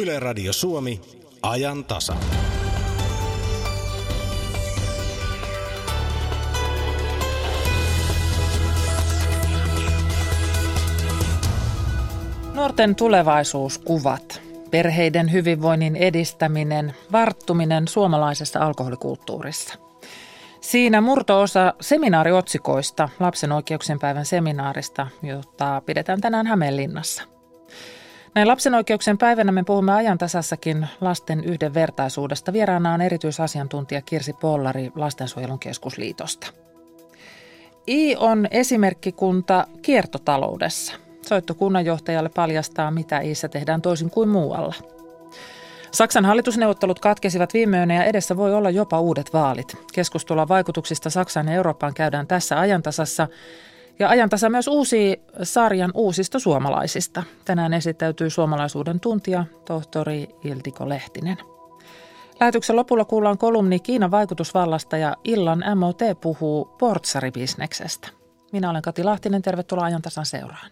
Yle Radio Suomi, ajan tasa. Nuorten tulevaisuuskuvat, perheiden hyvinvoinnin edistäminen, varttuminen suomalaisessa alkoholikulttuurissa. Siinä murtoosa seminaariotsikoista lapsen oikeuksien päivän seminaarista, jota pidetään tänään Hämeenlinnassa. Näin lapsen oikeuksien päivänä me puhumme ajan tasassakin lasten yhdenvertaisuudesta. Vieraana on erityisasiantuntija Kirsi Pollari Lastensuojelun keskusliitosta. I on esimerkkikunta kiertotaloudessa. Soitto kunnanjohtajalle paljastaa, mitä Iissä tehdään toisin kuin muualla. Saksan hallitusneuvottelut katkesivat viime yönä ja edessä voi olla jopa uudet vaalit. Keskustelua vaikutuksista Saksaan ja Eurooppaan käydään tässä ajantasassa. Ja ajantasa myös uusi sarjan uusista suomalaisista. Tänään esittäytyy suomalaisuuden tuntija, tohtori Iltiko Lehtinen. Lähetyksen lopulla kuullaan kolumni Kiinan vaikutusvallasta ja illan MOT puhuu portsaribisneksestä. Minä olen Kati Lahtinen, tervetuloa ajantasan seuraan.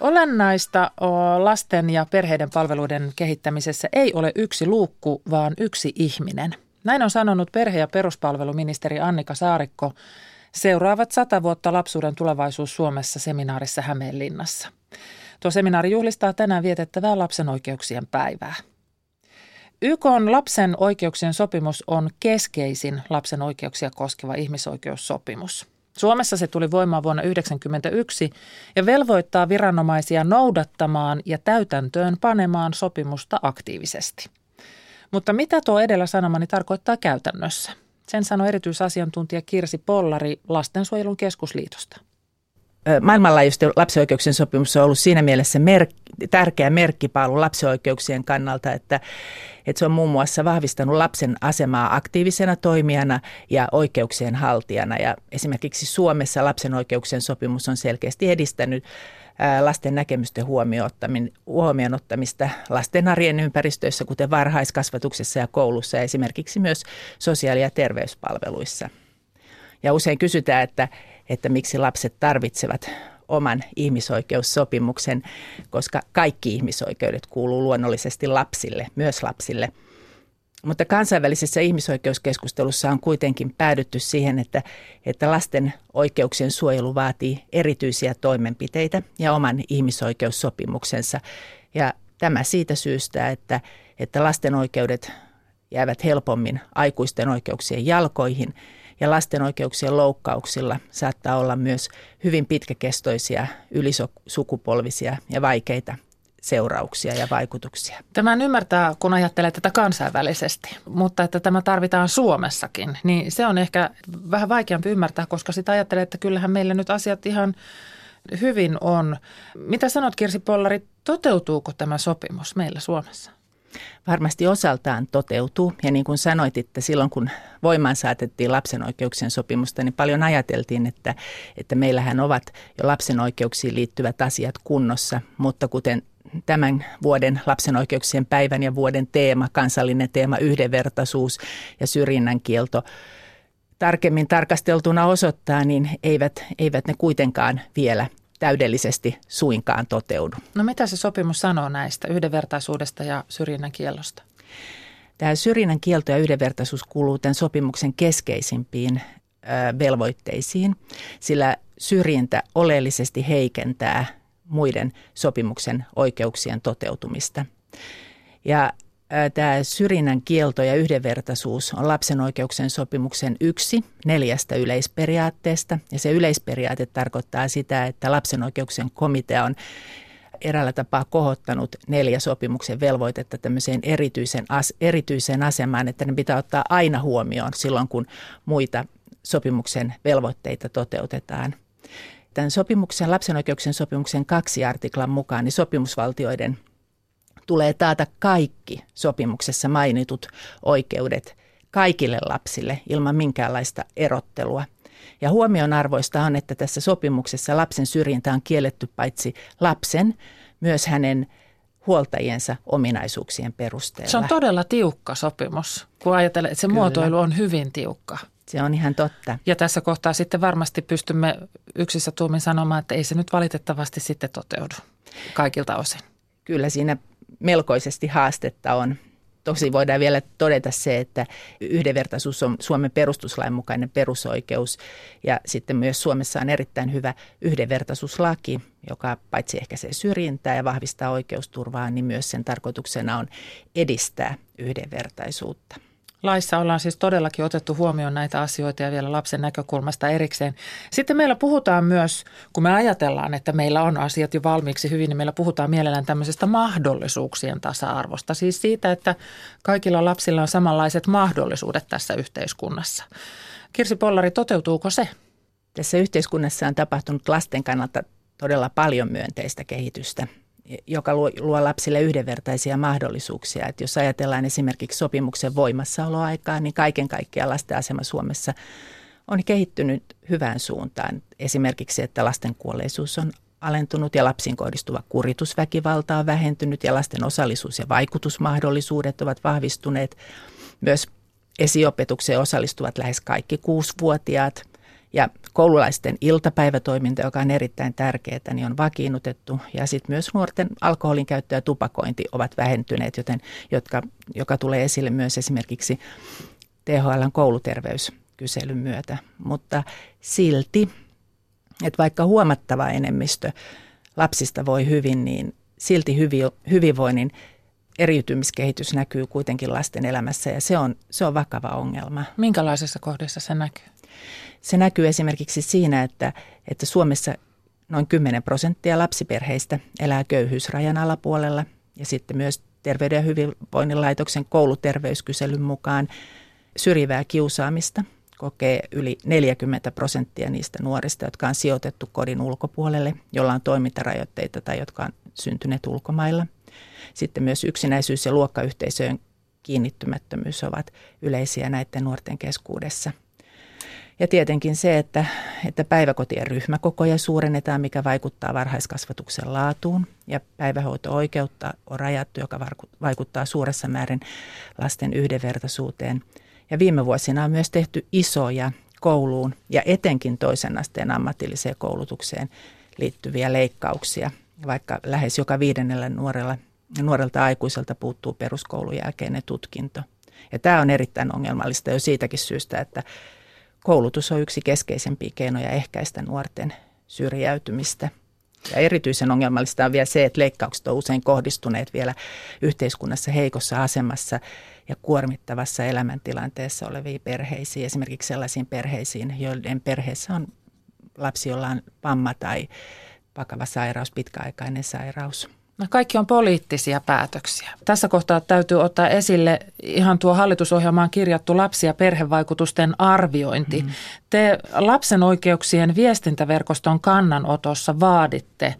Olennaista lasten ja perheiden palveluiden kehittämisessä ei ole yksi luukku, vaan yksi ihminen. Näin on sanonut perhe- ja peruspalveluministeri Annika Saarikko seuraavat sata vuotta lapsuuden tulevaisuus Suomessa seminaarissa Hämeenlinnassa. Tuo seminaari juhlistaa tänään vietettävää lapsen oikeuksien päivää. YK on lapsen oikeuksien sopimus on keskeisin lapsen oikeuksia koskeva ihmisoikeussopimus – Suomessa se tuli voimaan vuonna 1991 ja velvoittaa viranomaisia noudattamaan ja täytäntöön panemaan sopimusta aktiivisesti. Mutta mitä tuo edellä sanomani tarkoittaa käytännössä? Sen sanoi erityisasiantuntija Kirsi Pollari Lastensuojelun keskusliitosta maailmanlaajuisesti lapsen oikeuksien sopimus on ollut siinä mielessä mer- tärkeä merkkipaalu lapsen oikeuksien kannalta, että, että se on muun muassa vahvistanut lapsen asemaa aktiivisena toimijana ja oikeuksien haltijana. Ja esimerkiksi Suomessa lapsen oikeuksien sopimus on selkeästi edistänyt lasten näkemysten huomioon ottamista lasten arjen ympäristöissä, kuten varhaiskasvatuksessa ja koulussa ja esimerkiksi myös sosiaali- ja terveyspalveluissa. Ja usein kysytään, että että miksi lapset tarvitsevat oman ihmisoikeussopimuksen, koska kaikki ihmisoikeudet kuuluu luonnollisesti lapsille, myös lapsille. Mutta kansainvälisessä ihmisoikeuskeskustelussa on kuitenkin päädytty siihen, että, että lasten oikeuksien suojelu vaatii erityisiä toimenpiteitä ja oman ihmisoikeussopimuksensa. Ja tämä siitä syystä, että, että lasten oikeudet jäävät helpommin aikuisten oikeuksien jalkoihin – ja lasten oikeuksien loukkauksilla saattaa olla myös hyvin pitkäkestoisia, ylisukupolvisia ja vaikeita seurauksia ja vaikutuksia. Tämän ymmärtää, kun ajattelee tätä kansainvälisesti, mutta että tämä tarvitaan Suomessakin, niin se on ehkä vähän vaikeampi ymmärtää, koska sitä ajattelee, että kyllähän meillä nyt asiat ihan hyvin on. Mitä sanot Kirsi Pollari, toteutuuko tämä sopimus meillä Suomessa? varmasti osaltaan toteutuu. Ja niin kuin sanoit, että silloin kun voimaan saatettiin lapsen oikeuksien sopimusta, niin paljon ajateltiin, että, että meillähän ovat jo lapsen oikeuksiin liittyvät asiat kunnossa. Mutta kuten tämän vuoden lapsen oikeuksien päivän ja vuoden teema, kansallinen teema, yhdenvertaisuus ja syrjinnän kielto, tarkemmin tarkasteltuna osoittaa, niin eivät, eivät ne kuitenkaan vielä täydellisesti suinkaan toteudu. No mitä se sopimus sanoo näistä yhdenvertaisuudesta ja syrjinnän kiellosta? Tämä syrjinnän kielto ja yhdenvertaisuus kuuluu tämän sopimuksen keskeisimpiin velvoitteisiin, sillä syrjintä oleellisesti heikentää muiden sopimuksen oikeuksien toteutumista. Ja tämä syrjinnän kielto ja yhdenvertaisuus on lapsen oikeuksien sopimuksen yksi neljästä yleisperiaatteesta. Ja se yleisperiaate tarkoittaa sitä, että lapsen oikeuksien komitea on eräällä tapaa kohottanut neljä sopimuksen velvoitetta tämmöiseen erityisen, as, erityiseen asemaan, että ne pitää ottaa aina huomioon silloin, kun muita sopimuksen velvoitteita toteutetaan. Tämän sopimuksen, lapsen oikeuksien sopimuksen kaksi artiklan mukaan niin sopimusvaltioiden – tulee taata kaikki sopimuksessa mainitut oikeudet kaikille lapsille ilman minkäänlaista erottelua. Ja huomionarvoista on, että tässä sopimuksessa lapsen syrjintä on kielletty paitsi lapsen, myös hänen huoltajiensa ominaisuuksien perusteella. Se on todella tiukka sopimus, kun ajatellaan, että se Kyllä. muotoilu on hyvin tiukka. Se on ihan totta. Ja tässä kohtaa sitten varmasti pystymme yksissä tuumin sanomaan, että ei se nyt valitettavasti sitten toteudu kaikilta osin. Kyllä siinä melkoisesti haastetta on. Tosi voidaan vielä todeta se, että yhdenvertaisuus on Suomen perustuslain mukainen perusoikeus ja sitten myös Suomessa on erittäin hyvä yhdenvertaisuuslaki, joka paitsi ehkäisee syrjintää ja vahvistaa oikeusturvaa, niin myös sen tarkoituksena on edistää yhdenvertaisuutta. Laissa ollaan siis todellakin otettu huomioon näitä asioita ja vielä lapsen näkökulmasta erikseen. Sitten meillä puhutaan myös, kun me ajatellaan, että meillä on asiat jo valmiiksi hyvin, niin meillä puhutaan mielellään tämmöisestä mahdollisuuksien tasa-arvosta. Siis siitä, että kaikilla lapsilla on samanlaiset mahdollisuudet tässä yhteiskunnassa. Kirsi Pollari, toteutuuko se? Tässä yhteiskunnassa on tapahtunut lasten kannalta todella paljon myönteistä kehitystä joka luo, luo lapsille yhdenvertaisia mahdollisuuksia. Että jos ajatellaan esimerkiksi sopimuksen voimassaoloaikaa, niin kaiken kaikkiaan lasten asema Suomessa on kehittynyt hyvään suuntaan. Esimerkiksi, että lasten kuolleisuus on alentunut ja lapsiin kohdistuva kuritusväkivalta on vähentynyt ja lasten osallisuus- ja vaikutusmahdollisuudet ovat vahvistuneet. Myös esiopetukseen osallistuvat lähes kaikki kuusivuotiaat – ja koululaisten iltapäivätoiminta, joka on erittäin tärkeää, niin on vakiinnutettu. Ja sitten myös nuorten alkoholin käyttö ja tupakointi ovat vähentyneet, joten, jotka, joka tulee esille myös esimerkiksi THLn kouluterveyskyselyn myötä. Mutta silti, että vaikka huomattava enemmistö lapsista voi hyvin, niin silti hyvinvoinnin eriytymiskehitys näkyy kuitenkin lasten elämässä ja se on, se on vakava ongelma. Minkälaisessa kohdassa se näkyy? Se näkyy esimerkiksi siinä, että, että Suomessa noin 10 prosenttia lapsiperheistä elää köyhyysrajan alapuolella ja sitten myös Terveyden ja hyvinvoinnin laitoksen kouluterveyskyselyn mukaan syrjivää kiusaamista kokee yli 40 prosenttia niistä nuorista, jotka on sijoitettu kodin ulkopuolelle, jolla on toimintarajoitteita tai jotka on syntyneet ulkomailla. Sitten myös yksinäisyys ja luokkayhteisöön kiinnittymättömyys ovat yleisiä näiden nuorten keskuudessa – ja tietenkin se, että, että päiväkotien ryhmäkokoja suurennetaan, mikä vaikuttaa varhaiskasvatuksen laatuun. Ja päivähoito-oikeutta on rajattu, joka vaikuttaa suuressa määrin lasten yhdenvertaisuuteen. Ja viime vuosina on myös tehty isoja kouluun ja etenkin toisen asteen ammatilliseen koulutukseen liittyviä leikkauksia, vaikka lähes joka viidennellä nuorella, nuorelta aikuiselta puuttuu peruskoulun jälkeinen tutkinto. Ja tämä on erittäin ongelmallista jo siitäkin syystä, että koulutus on yksi keskeisempiä keinoja ehkäistä nuorten syrjäytymistä. Ja erityisen ongelmallista on vielä se, että leikkaukset on usein kohdistuneet vielä yhteiskunnassa heikossa asemassa ja kuormittavassa elämäntilanteessa oleviin perheisiin, esimerkiksi sellaisiin perheisiin, joiden perheessä on lapsi, jolla on vamma tai vakava sairaus, pitkäaikainen sairaus. No kaikki on poliittisia päätöksiä. Tässä kohtaa täytyy ottaa esille ihan tuo hallitusohjelmaan kirjattu lapsi- ja perhevaikutusten arviointi. Mm. Te lapsen oikeuksien viestintäverkoston kannanotossa vaaditte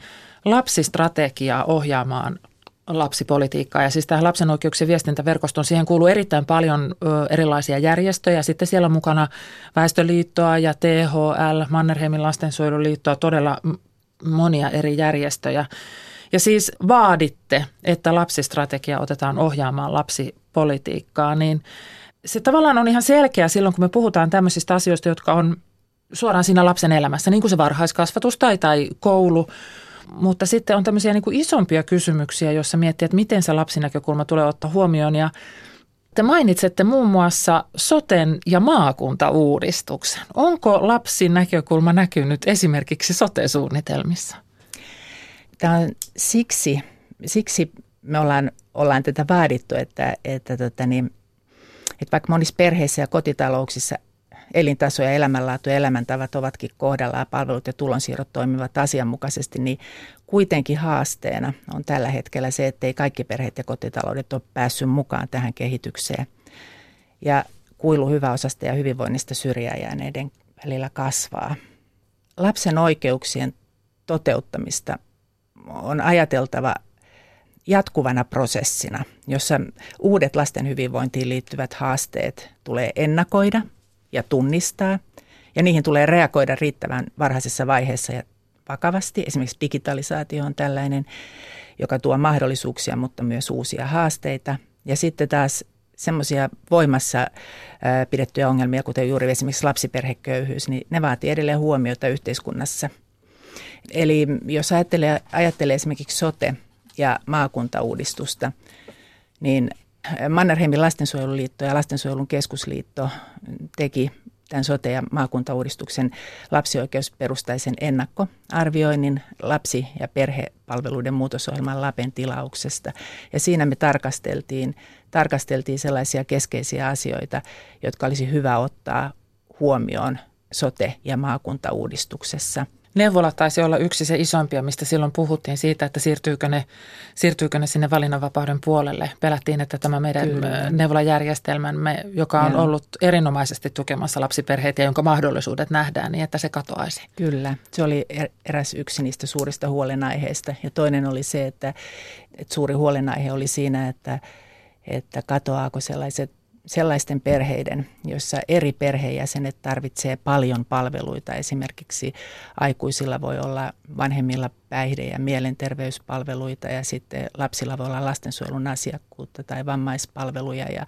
lapsistrategiaa ohjaamaan lapsipolitiikkaa. Ja siis tähän lapsen oikeuksien viestintäverkoston, siihen kuuluu erittäin paljon ö, erilaisia järjestöjä. Sitten siellä on mukana Väestöliittoa ja THL, Mannerheimin lastensuojeluliittoa, todella monia eri järjestöjä. Ja siis vaaditte, että lapsistrategia otetaan ohjaamaan lapsipolitiikkaa, niin se tavallaan on ihan selkeä silloin, kun me puhutaan tämmöisistä asioista, jotka on suoraan siinä lapsen elämässä, niin kuin se varhaiskasvatus tai, tai koulu. Mutta sitten on tämmöisiä niin kuin isompia kysymyksiä, joissa miettii, että miten se lapsinäkökulma tulee ottaa huomioon. Ja te mainitsette muun muassa soten ja maakuntauudistuksen. Onko lapsin näkökulma näkynyt esimerkiksi sote-suunnitelmissa? Tämä on siksi, siksi me ollaan, ollaan tätä vaadittu, että, että, tota niin, että vaikka monissa perheissä ja kotitalouksissa elintaso ja elämänlaatu ja elämäntavat ovatkin kohdallaan, palvelut ja tulonsiirrot toimivat asianmukaisesti, niin kuitenkin haasteena on tällä hetkellä se, että ei kaikki perheet ja kotitaloudet ole päässyt mukaan tähän kehitykseen. Ja kuilu hyväosasta ja hyvinvoinnista syrjäjääneiden välillä kasvaa. Lapsen oikeuksien toteuttamista on ajateltava jatkuvana prosessina, jossa uudet lasten hyvinvointiin liittyvät haasteet tulee ennakoida ja tunnistaa, ja niihin tulee reagoida riittävän varhaisessa vaiheessa ja vakavasti. Esimerkiksi digitalisaatio on tällainen, joka tuo mahdollisuuksia, mutta myös uusia haasteita. Ja sitten taas semmoisia voimassa pidettyjä ongelmia, kuten juuri esimerkiksi lapsiperheköyhyys, niin ne vaatii edelleen huomiota yhteiskunnassa. Eli jos ajattelee, ajattelee esimerkiksi sote- ja maakuntauudistusta, niin Mannerheimin lastensuojeluliitto ja lastensuojelun keskusliitto teki tämän sote- ja maakuntauudistuksen lapsioikeusperustaisen ennakkoarvioinnin lapsi- ja perhepalveluiden muutosohjelman LAPen tilauksesta. Ja siinä me tarkasteltiin, tarkasteltiin sellaisia keskeisiä asioita, jotka olisi hyvä ottaa huomioon sote- ja maakuntauudistuksessa – Neuvola taisi olla yksi se isompia, mistä silloin puhuttiin siitä, että siirtyykö ne, siirtyykö ne sinne valinnanvapauden puolelle. Pelättiin, että tämä meidän Kyllä. neuvolajärjestelmämme, joka on Joo. ollut erinomaisesti tukemassa lapsiperheitä ja jonka mahdollisuudet nähdään, niin että se katoaisi. Kyllä, se oli er, eräs yksi niistä suurista huolenaiheista. Ja toinen oli se, että, että suuri huolenaihe oli siinä, että, että katoaako sellaiset sellaisten perheiden, joissa eri perheenjäsenet tarvitsee paljon palveluita. Esimerkiksi aikuisilla voi olla vanhemmilla päihde- ja mielenterveyspalveluita ja sitten lapsilla voi olla lastensuojelun asiakkuutta tai vammaispalveluja. Ja,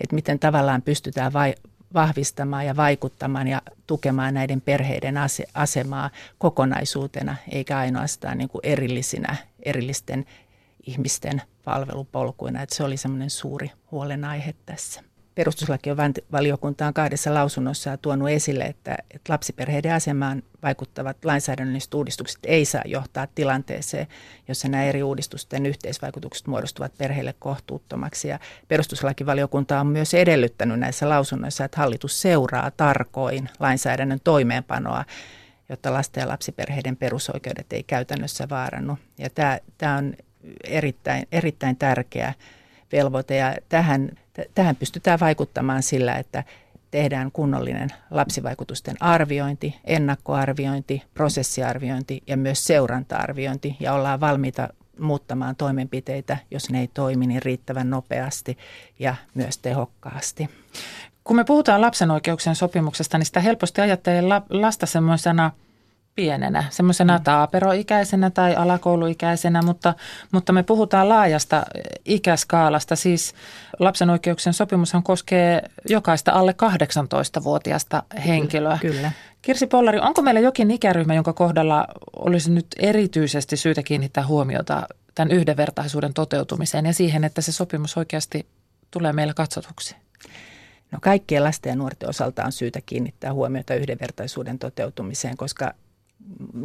että miten tavallaan pystytään vai, vahvistamaan ja vaikuttamaan ja tukemaan näiden perheiden asemaa kokonaisuutena, eikä ainoastaan niin kuin erillisinä, erillisten ihmisten palvelupolkuina. Että se oli semmoinen suuri huolenaihe tässä perustuslakivaliokunta on kahdessa lausunnossa tuonut esille, että, että lapsiperheiden asemaan vaikuttavat lainsäädännölliset uudistukset ei saa johtaa tilanteeseen, jossa nämä eri uudistusten yhteisvaikutukset muodostuvat perheille kohtuuttomaksi. Ja perustuslakivaliokunta on myös edellyttänyt näissä lausunnoissa, että hallitus seuraa tarkoin lainsäädännön toimeenpanoa, jotta lasten ja lapsiperheiden perusoikeudet ei käytännössä vaarannu. Ja tämä, tämä on erittäin, erittäin tärkeä velvoite ja tähän Tähän pystytään vaikuttamaan sillä, että tehdään kunnollinen lapsivaikutusten arviointi, ennakkoarviointi, prosessiarviointi ja myös seuranta-arviointi ja ollaan valmiita muuttamaan toimenpiteitä, jos ne ei toimi niin riittävän nopeasti ja myös tehokkaasti. Kun me puhutaan lapsen oikeuksien sopimuksesta, niin sitä helposti ajattelee lasta semmoisena – pienenä, semmoisena mm. taaperoikäisenä tai alakouluikäisenä, mutta, mutta me puhutaan laajasta ikäskaalasta. Siis lapsen oikeuksien sopimushan koskee jokaista alle 18-vuotiaasta henkilöä. Kyllä. Kirsi Pollari, onko meillä jokin ikäryhmä, jonka kohdalla olisi nyt erityisesti syytä kiinnittää huomiota tämän yhdenvertaisuuden toteutumiseen ja siihen, että se sopimus oikeasti tulee meillä katsotuksi? No kaikkien lasten ja nuorten osalta on syytä kiinnittää huomiota yhdenvertaisuuden toteutumiseen, koska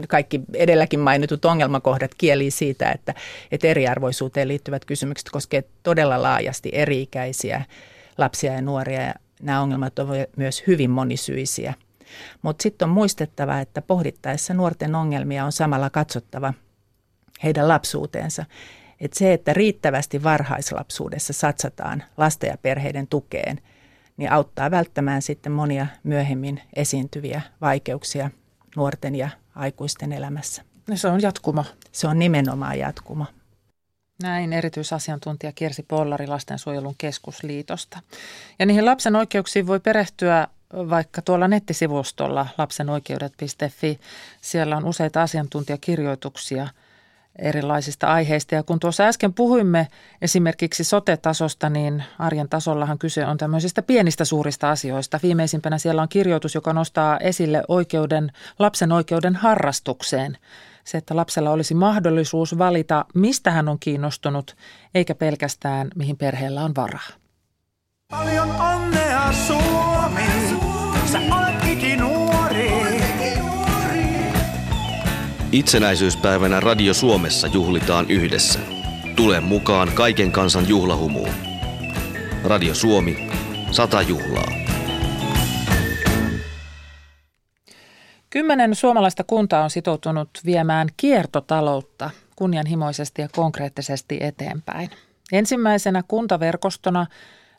kaikki edelläkin mainitut ongelmakohdat kieli siitä, että, että eriarvoisuuteen liittyvät kysymykset koskevat todella laajasti eri-ikäisiä lapsia ja nuoria. Ja nämä ongelmat ovat myös hyvin monisyisiä. Mutta sitten on muistettava, että pohdittaessa nuorten ongelmia on samalla katsottava heidän lapsuuteensa. Että se, että riittävästi varhaislapsuudessa satsataan lasten ja perheiden tukeen, niin auttaa välttämään sitten monia myöhemmin esiintyviä vaikeuksia nuorten ja aikuisten elämässä. No se on jatkuma. Se on nimenomaan jatkuma. Näin erityisasiantuntija Kirsi Pollari Lastensuojelun keskusliitosta. Ja niihin lapsen oikeuksiin voi perehtyä vaikka tuolla nettisivustolla lapsenoikeudet.fi. Siellä on useita asiantuntijakirjoituksia – erilaisista aiheista. Ja kun tuossa äsken puhuimme esimerkiksi sote-tasosta, niin arjen tasollahan kyse on tämmöisistä pienistä suurista asioista. Viimeisimpänä siellä on kirjoitus, joka nostaa esille oikeuden, lapsen oikeuden harrastukseen. Se, että lapsella olisi mahdollisuus valita, mistä hän on kiinnostunut, eikä pelkästään mihin perheellä on varaa. Paljon onnea Suomi, sä olet. Itsenäisyyspäivänä Radio Suomessa juhlitaan yhdessä. Tule mukaan kaiken kansan juhlahumuun. Radio Suomi, sata juhlaa. Kymmenen suomalaista kuntaa on sitoutunut viemään kiertotaloutta kunnianhimoisesti ja konkreettisesti eteenpäin. Ensimmäisenä kuntaverkostona –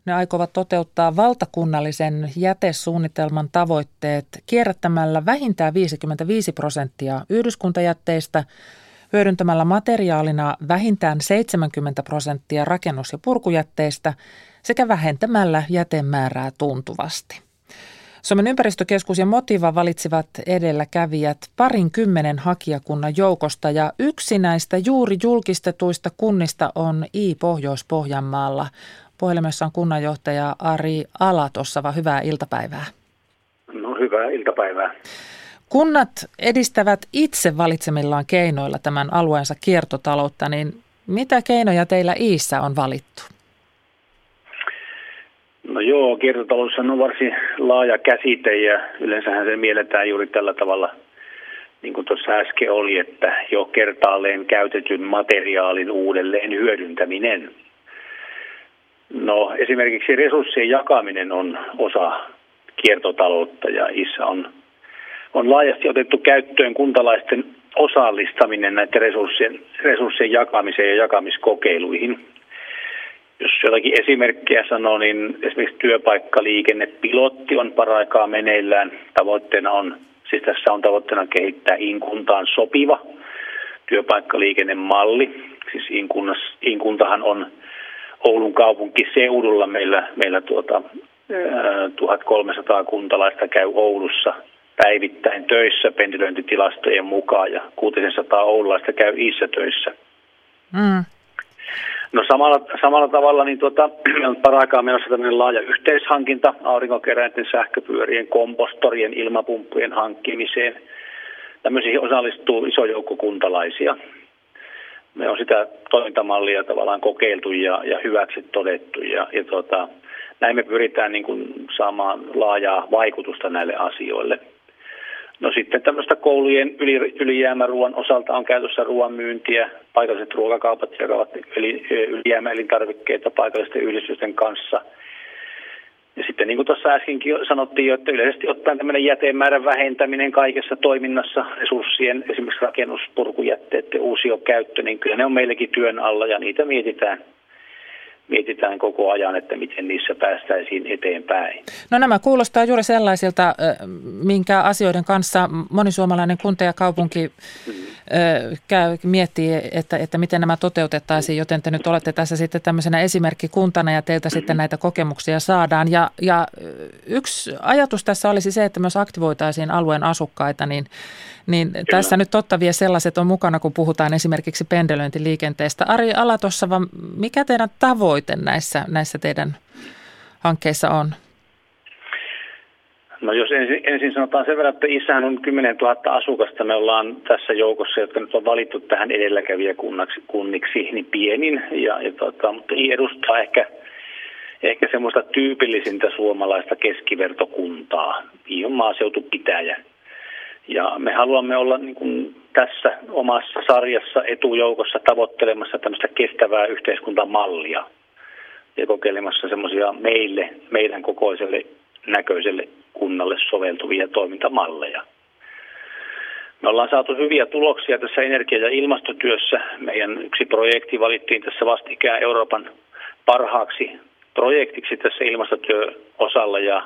ne aikovat toteuttaa valtakunnallisen jätesuunnitelman tavoitteet kierrättämällä vähintään 55 prosenttia yhdyskuntajätteistä, hyödyntämällä materiaalina vähintään 70 prosenttia rakennus- ja purkujätteistä sekä vähentämällä jätemäärää tuntuvasti. Suomen ympäristökeskus ja Motiva valitsivat edelläkävijät parin kymmenen hakijakunnan joukosta ja yksi näistä juuri julkistetuista kunnista on I Pohjois-Pohjanmaalla. Puhelimessa on kunnanjohtaja Ari Alatossava. Hyvää iltapäivää. No hyvää iltapäivää. Kunnat edistävät itse valitsemillaan keinoilla tämän alueensa kiertotaloutta, niin mitä keinoja teillä Iissä on valittu? No joo, kiertotalous on varsin laaja käsite ja yleensähän se mielletään juuri tällä tavalla, niin kuin tuossa äsken oli, että jo kertaalleen käytetyn materiaalin uudelleen hyödyntäminen. No esimerkiksi resurssien jakaminen on osa kiertotaloutta ja ISSA on, on laajasti otettu käyttöön kuntalaisten osallistaminen näiden resurssien, resurssien jakamiseen ja jakamiskokeiluihin. Jos jotakin esimerkkejä sanoo, niin esimerkiksi työpaikkaliikennepilotti on paraikaa meneillään. Tavoitteena on, siis tässä on tavoitteena kehittää Inkuntaan sopiva työpaikkaliikennemalli. Siis Inkuntahan on Oulun kaupunkiseudulla meillä, meillä tuota, 1300 kuntalaista käy Oulussa päivittäin töissä pendelöintitilastojen mukaan ja 600 oululaista käy Iissä töissä. Mm. No samalla, samalla tavalla niin tuota, on paraikaa menossa tämmöinen laaja yhteishankinta aurinkokeräinten, sähköpyörien, kompostorien, ilmapumppujen hankkimiseen. Tämmöisiin osallistuu iso joukko kuntalaisia. Me on sitä toimintamallia tavallaan kokeiltu ja, ja hyväksi todettu ja, ja tuota, näin me pyritään niin kuin saamaan laajaa vaikutusta näille asioille. No sitten tämmöistä koulujen yli, ylijäämäruoan osalta on käytössä ruoan myyntiä, paikalliset ruokakaupat jakavat yli, ylijäämäelintarvikkeita paikallisten yhdistysten kanssa. Ja sitten niin kuin tuossa äskenkin sanottiin että yleisesti ottaen tämmöinen jätemäärän vähentäminen kaikessa toiminnassa, resurssien, esimerkiksi rakennuspurkujätteiden uusiokäyttö, niin kyllä ne on meillekin työn alla ja niitä mietitään – mietitään koko ajan, että miten niissä päästäisiin eteenpäin. No nämä kuulostaa juuri sellaisilta, minkä asioiden kanssa moni suomalainen kunta ja kaupunki käy, miettii, että, että miten nämä toteutettaisiin, joten te nyt olette tässä sitten tämmöisenä esimerkkikuntana ja teiltä sitten näitä kokemuksia saadaan. Ja, ja yksi ajatus tässä olisi se, että myös aktivoitaisiin alueen asukkaita, niin niin Kyllä. tässä nyt totta vie sellaiset on mukana, kun puhutaan esimerkiksi pendelöintiliikenteestä. Ari Alatossava, mikä teidän tavoite näissä, näissä teidän hankkeissa on? No jos ensin, ensin sanotaan sen verran, että Issähän on 10 000 asukasta. Me ollaan tässä joukossa, jotka nyt on valittu tähän edelläkävijäkunniksi, niin pienin. Ja, ja tota, mutta ei edustaa ehkä, ehkä semmoista tyypillisintä suomalaista keskivertokuntaa. I on maaseutupitäjä. Ja me haluamme olla niin kuin tässä omassa sarjassa etujoukossa tavoittelemassa tämmöistä kestävää yhteiskuntamallia ja kokeilemassa semmoisia meille, meidän kokoiselle näköiselle kunnalle soveltuvia toimintamalleja. Me ollaan saatu hyviä tuloksia tässä energia- ja ilmastotyössä. Meidän yksi projekti valittiin tässä vastikään Euroopan parhaaksi projektiksi tässä ilmastotyöosalla ja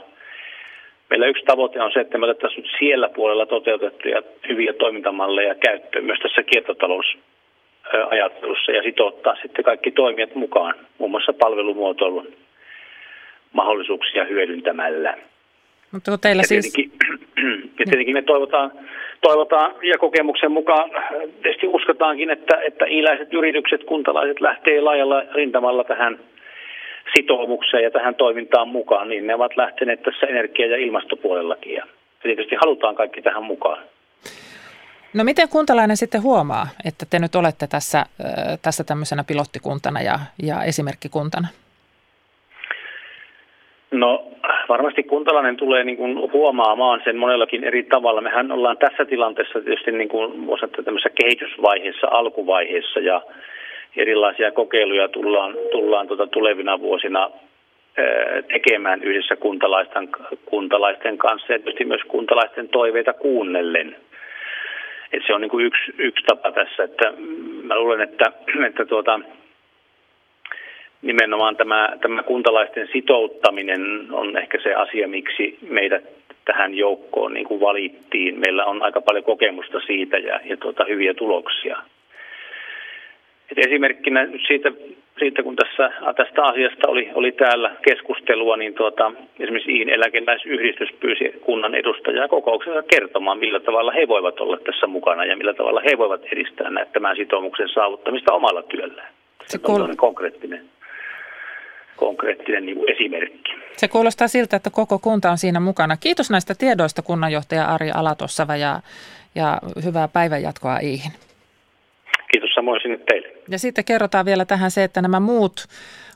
Meillä yksi tavoite on se, että me otettaisiin siellä puolella toteutettuja hyviä toimintamalleja käyttöön myös tässä kiertotalousajattelussa ja sitouttaa sitten kaikki toimijat mukaan, muun muassa palvelumuotoilun mahdollisuuksia hyödyntämällä. Mutta teillä ja siis... tietenkin, ja tietenkin me toivotaan, toivotaan ja kokemuksen mukaan tietysti uskotaankin, että, että iläiset yritykset, kuntalaiset lähtee laajalla rintamalla tähän – sitoumukseen ja tähän toimintaan mukaan, niin ne ovat lähteneet tässä energia- ja ilmastopuolellakin. Ja tietysti halutaan kaikki tähän mukaan. No miten kuntalainen sitten huomaa, että te nyt olette tässä, tässä tämmöisenä pilottikuntana ja, ja esimerkkikuntana? No varmasti kuntalainen tulee niin kuin huomaamaan sen monellakin eri tavalla. Mehän ollaan tässä tilanteessa tietysti niin kuin tämmöisessä kehitysvaiheessa, alkuvaiheessa ja erilaisia kokeiluja tullaan, tullaan tuota tulevina vuosina tekemään yhdessä kuntalaisten, kuntalaisten kanssa ja tietysti myös kuntalaisten toiveita kuunnellen. Et se on niin kuin yksi, yksi tapa tässä, että mä luulen, että, että tuota, nimenomaan tämä, tämä kuntalaisten sitouttaminen on ehkä se asia, miksi meidät tähän joukkoon niin kuin valittiin. Meillä on aika paljon kokemusta siitä ja, ja tuota, hyviä tuloksia. Et esimerkkinä siitä, siitä, kun tässä, tästä asiasta oli, oli täällä keskustelua, niin tuota, esimerkiksi Iin eläkeläisyhdistys pyysi kunnan edustajaa kokouksessa kertomaan, millä tavalla he voivat olla tässä mukana ja millä tavalla he voivat edistää näitä, tämän sitoumuksen saavuttamista omalla työllään. Se on konkreettinen. konkreettinen niin kuin esimerkki. Se kuulostaa siltä, että koko kunta on siinä mukana. Kiitos näistä tiedoista kunnanjohtaja Ari Alatossava ja, ja hyvää päivänjatkoa Iihin. Samoin sinne teille. Ja sitten kerrotaan vielä tähän se, että nämä muut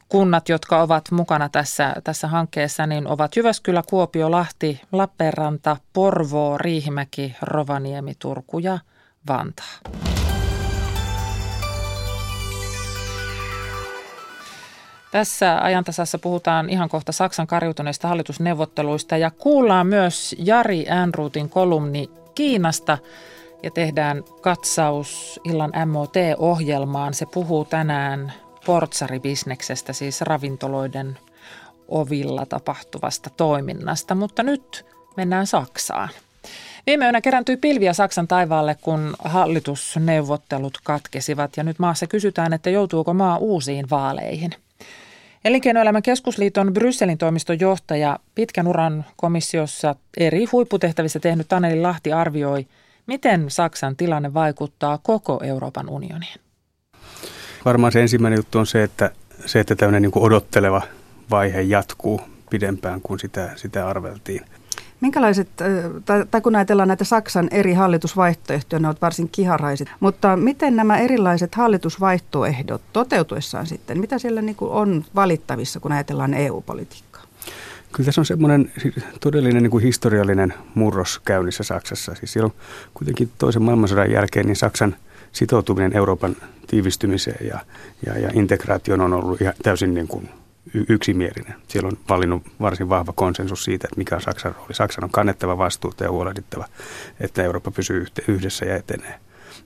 kunnat, jotka ovat mukana tässä, tässä hankkeessa, niin ovat Jyväskylä, Kuopio, Lahti, Lappeenranta, Porvoo, Riihimäki, Rovaniemi, Turku ja Vantaa. Tässä ajantasassa puhutaan ihan kohta Saksan karjutuneista hallitusneuvotteluista ja kuullaan myös Jari Äänruutin kolumni Kiinasta ja tehdään katsaus illan MOT-ohjelmaan. Se puhuu tänään portsaribisneksestä, siis ravintoloiden ovilla tapahtuvasta toiminnasta, mutta nyt mennään Saksaan. Viime yönä kerääntyi pilviä Saksan taivaalle, kun hallitusneuvottelut katkesivat ja nyt maassa kysytään, että joutuuko maa uusiin vaaleihin. Elinkeinoelämän keskusliiton Brysselin toimiston johtaja pitkän uran komissiossa eri huipputehtävissä tehnyt Taneli Lahti arvioi, miten Saksan tilanne vaikuttaa koko Euroopan unioniin. Varmaan se ensimmäinen juttu on se, että, se, että tämmöinen niin odotteleva vaihe jatkuu pidempään kuin sitä, sitä arveltiin. Minkälaiset, tai, tai kun ajatellaan näitä Saksan eri hallitusvaihtoehtoja, ne ovat varsin kiharaiset, mutta miten nämä erilaiset hallitusvaihtoehdot toteutuessaan sitten, mitä siellä niin on valittavissa, kun ajatellaan EU-politiikkaa? Kyllä tässä on semmoinen todellinen niin kuin historiallinen murros käynnissä Saksassa. Siis silloin kuitenkin toisen maailmansodan jälkeen niin Saksan sitoutuminen Euroopan tiivistymiseen ja, ja, ja integraation on ollut ihan täysin niin kuin yksimielinen. Siellä on valinnut varsin vahva konsensus siitä, että mikä on Saksan rooli. Saksan on kannettava vastuuta ja huolehdittava, että Eurooppa pysyy yhdessä ja etenee.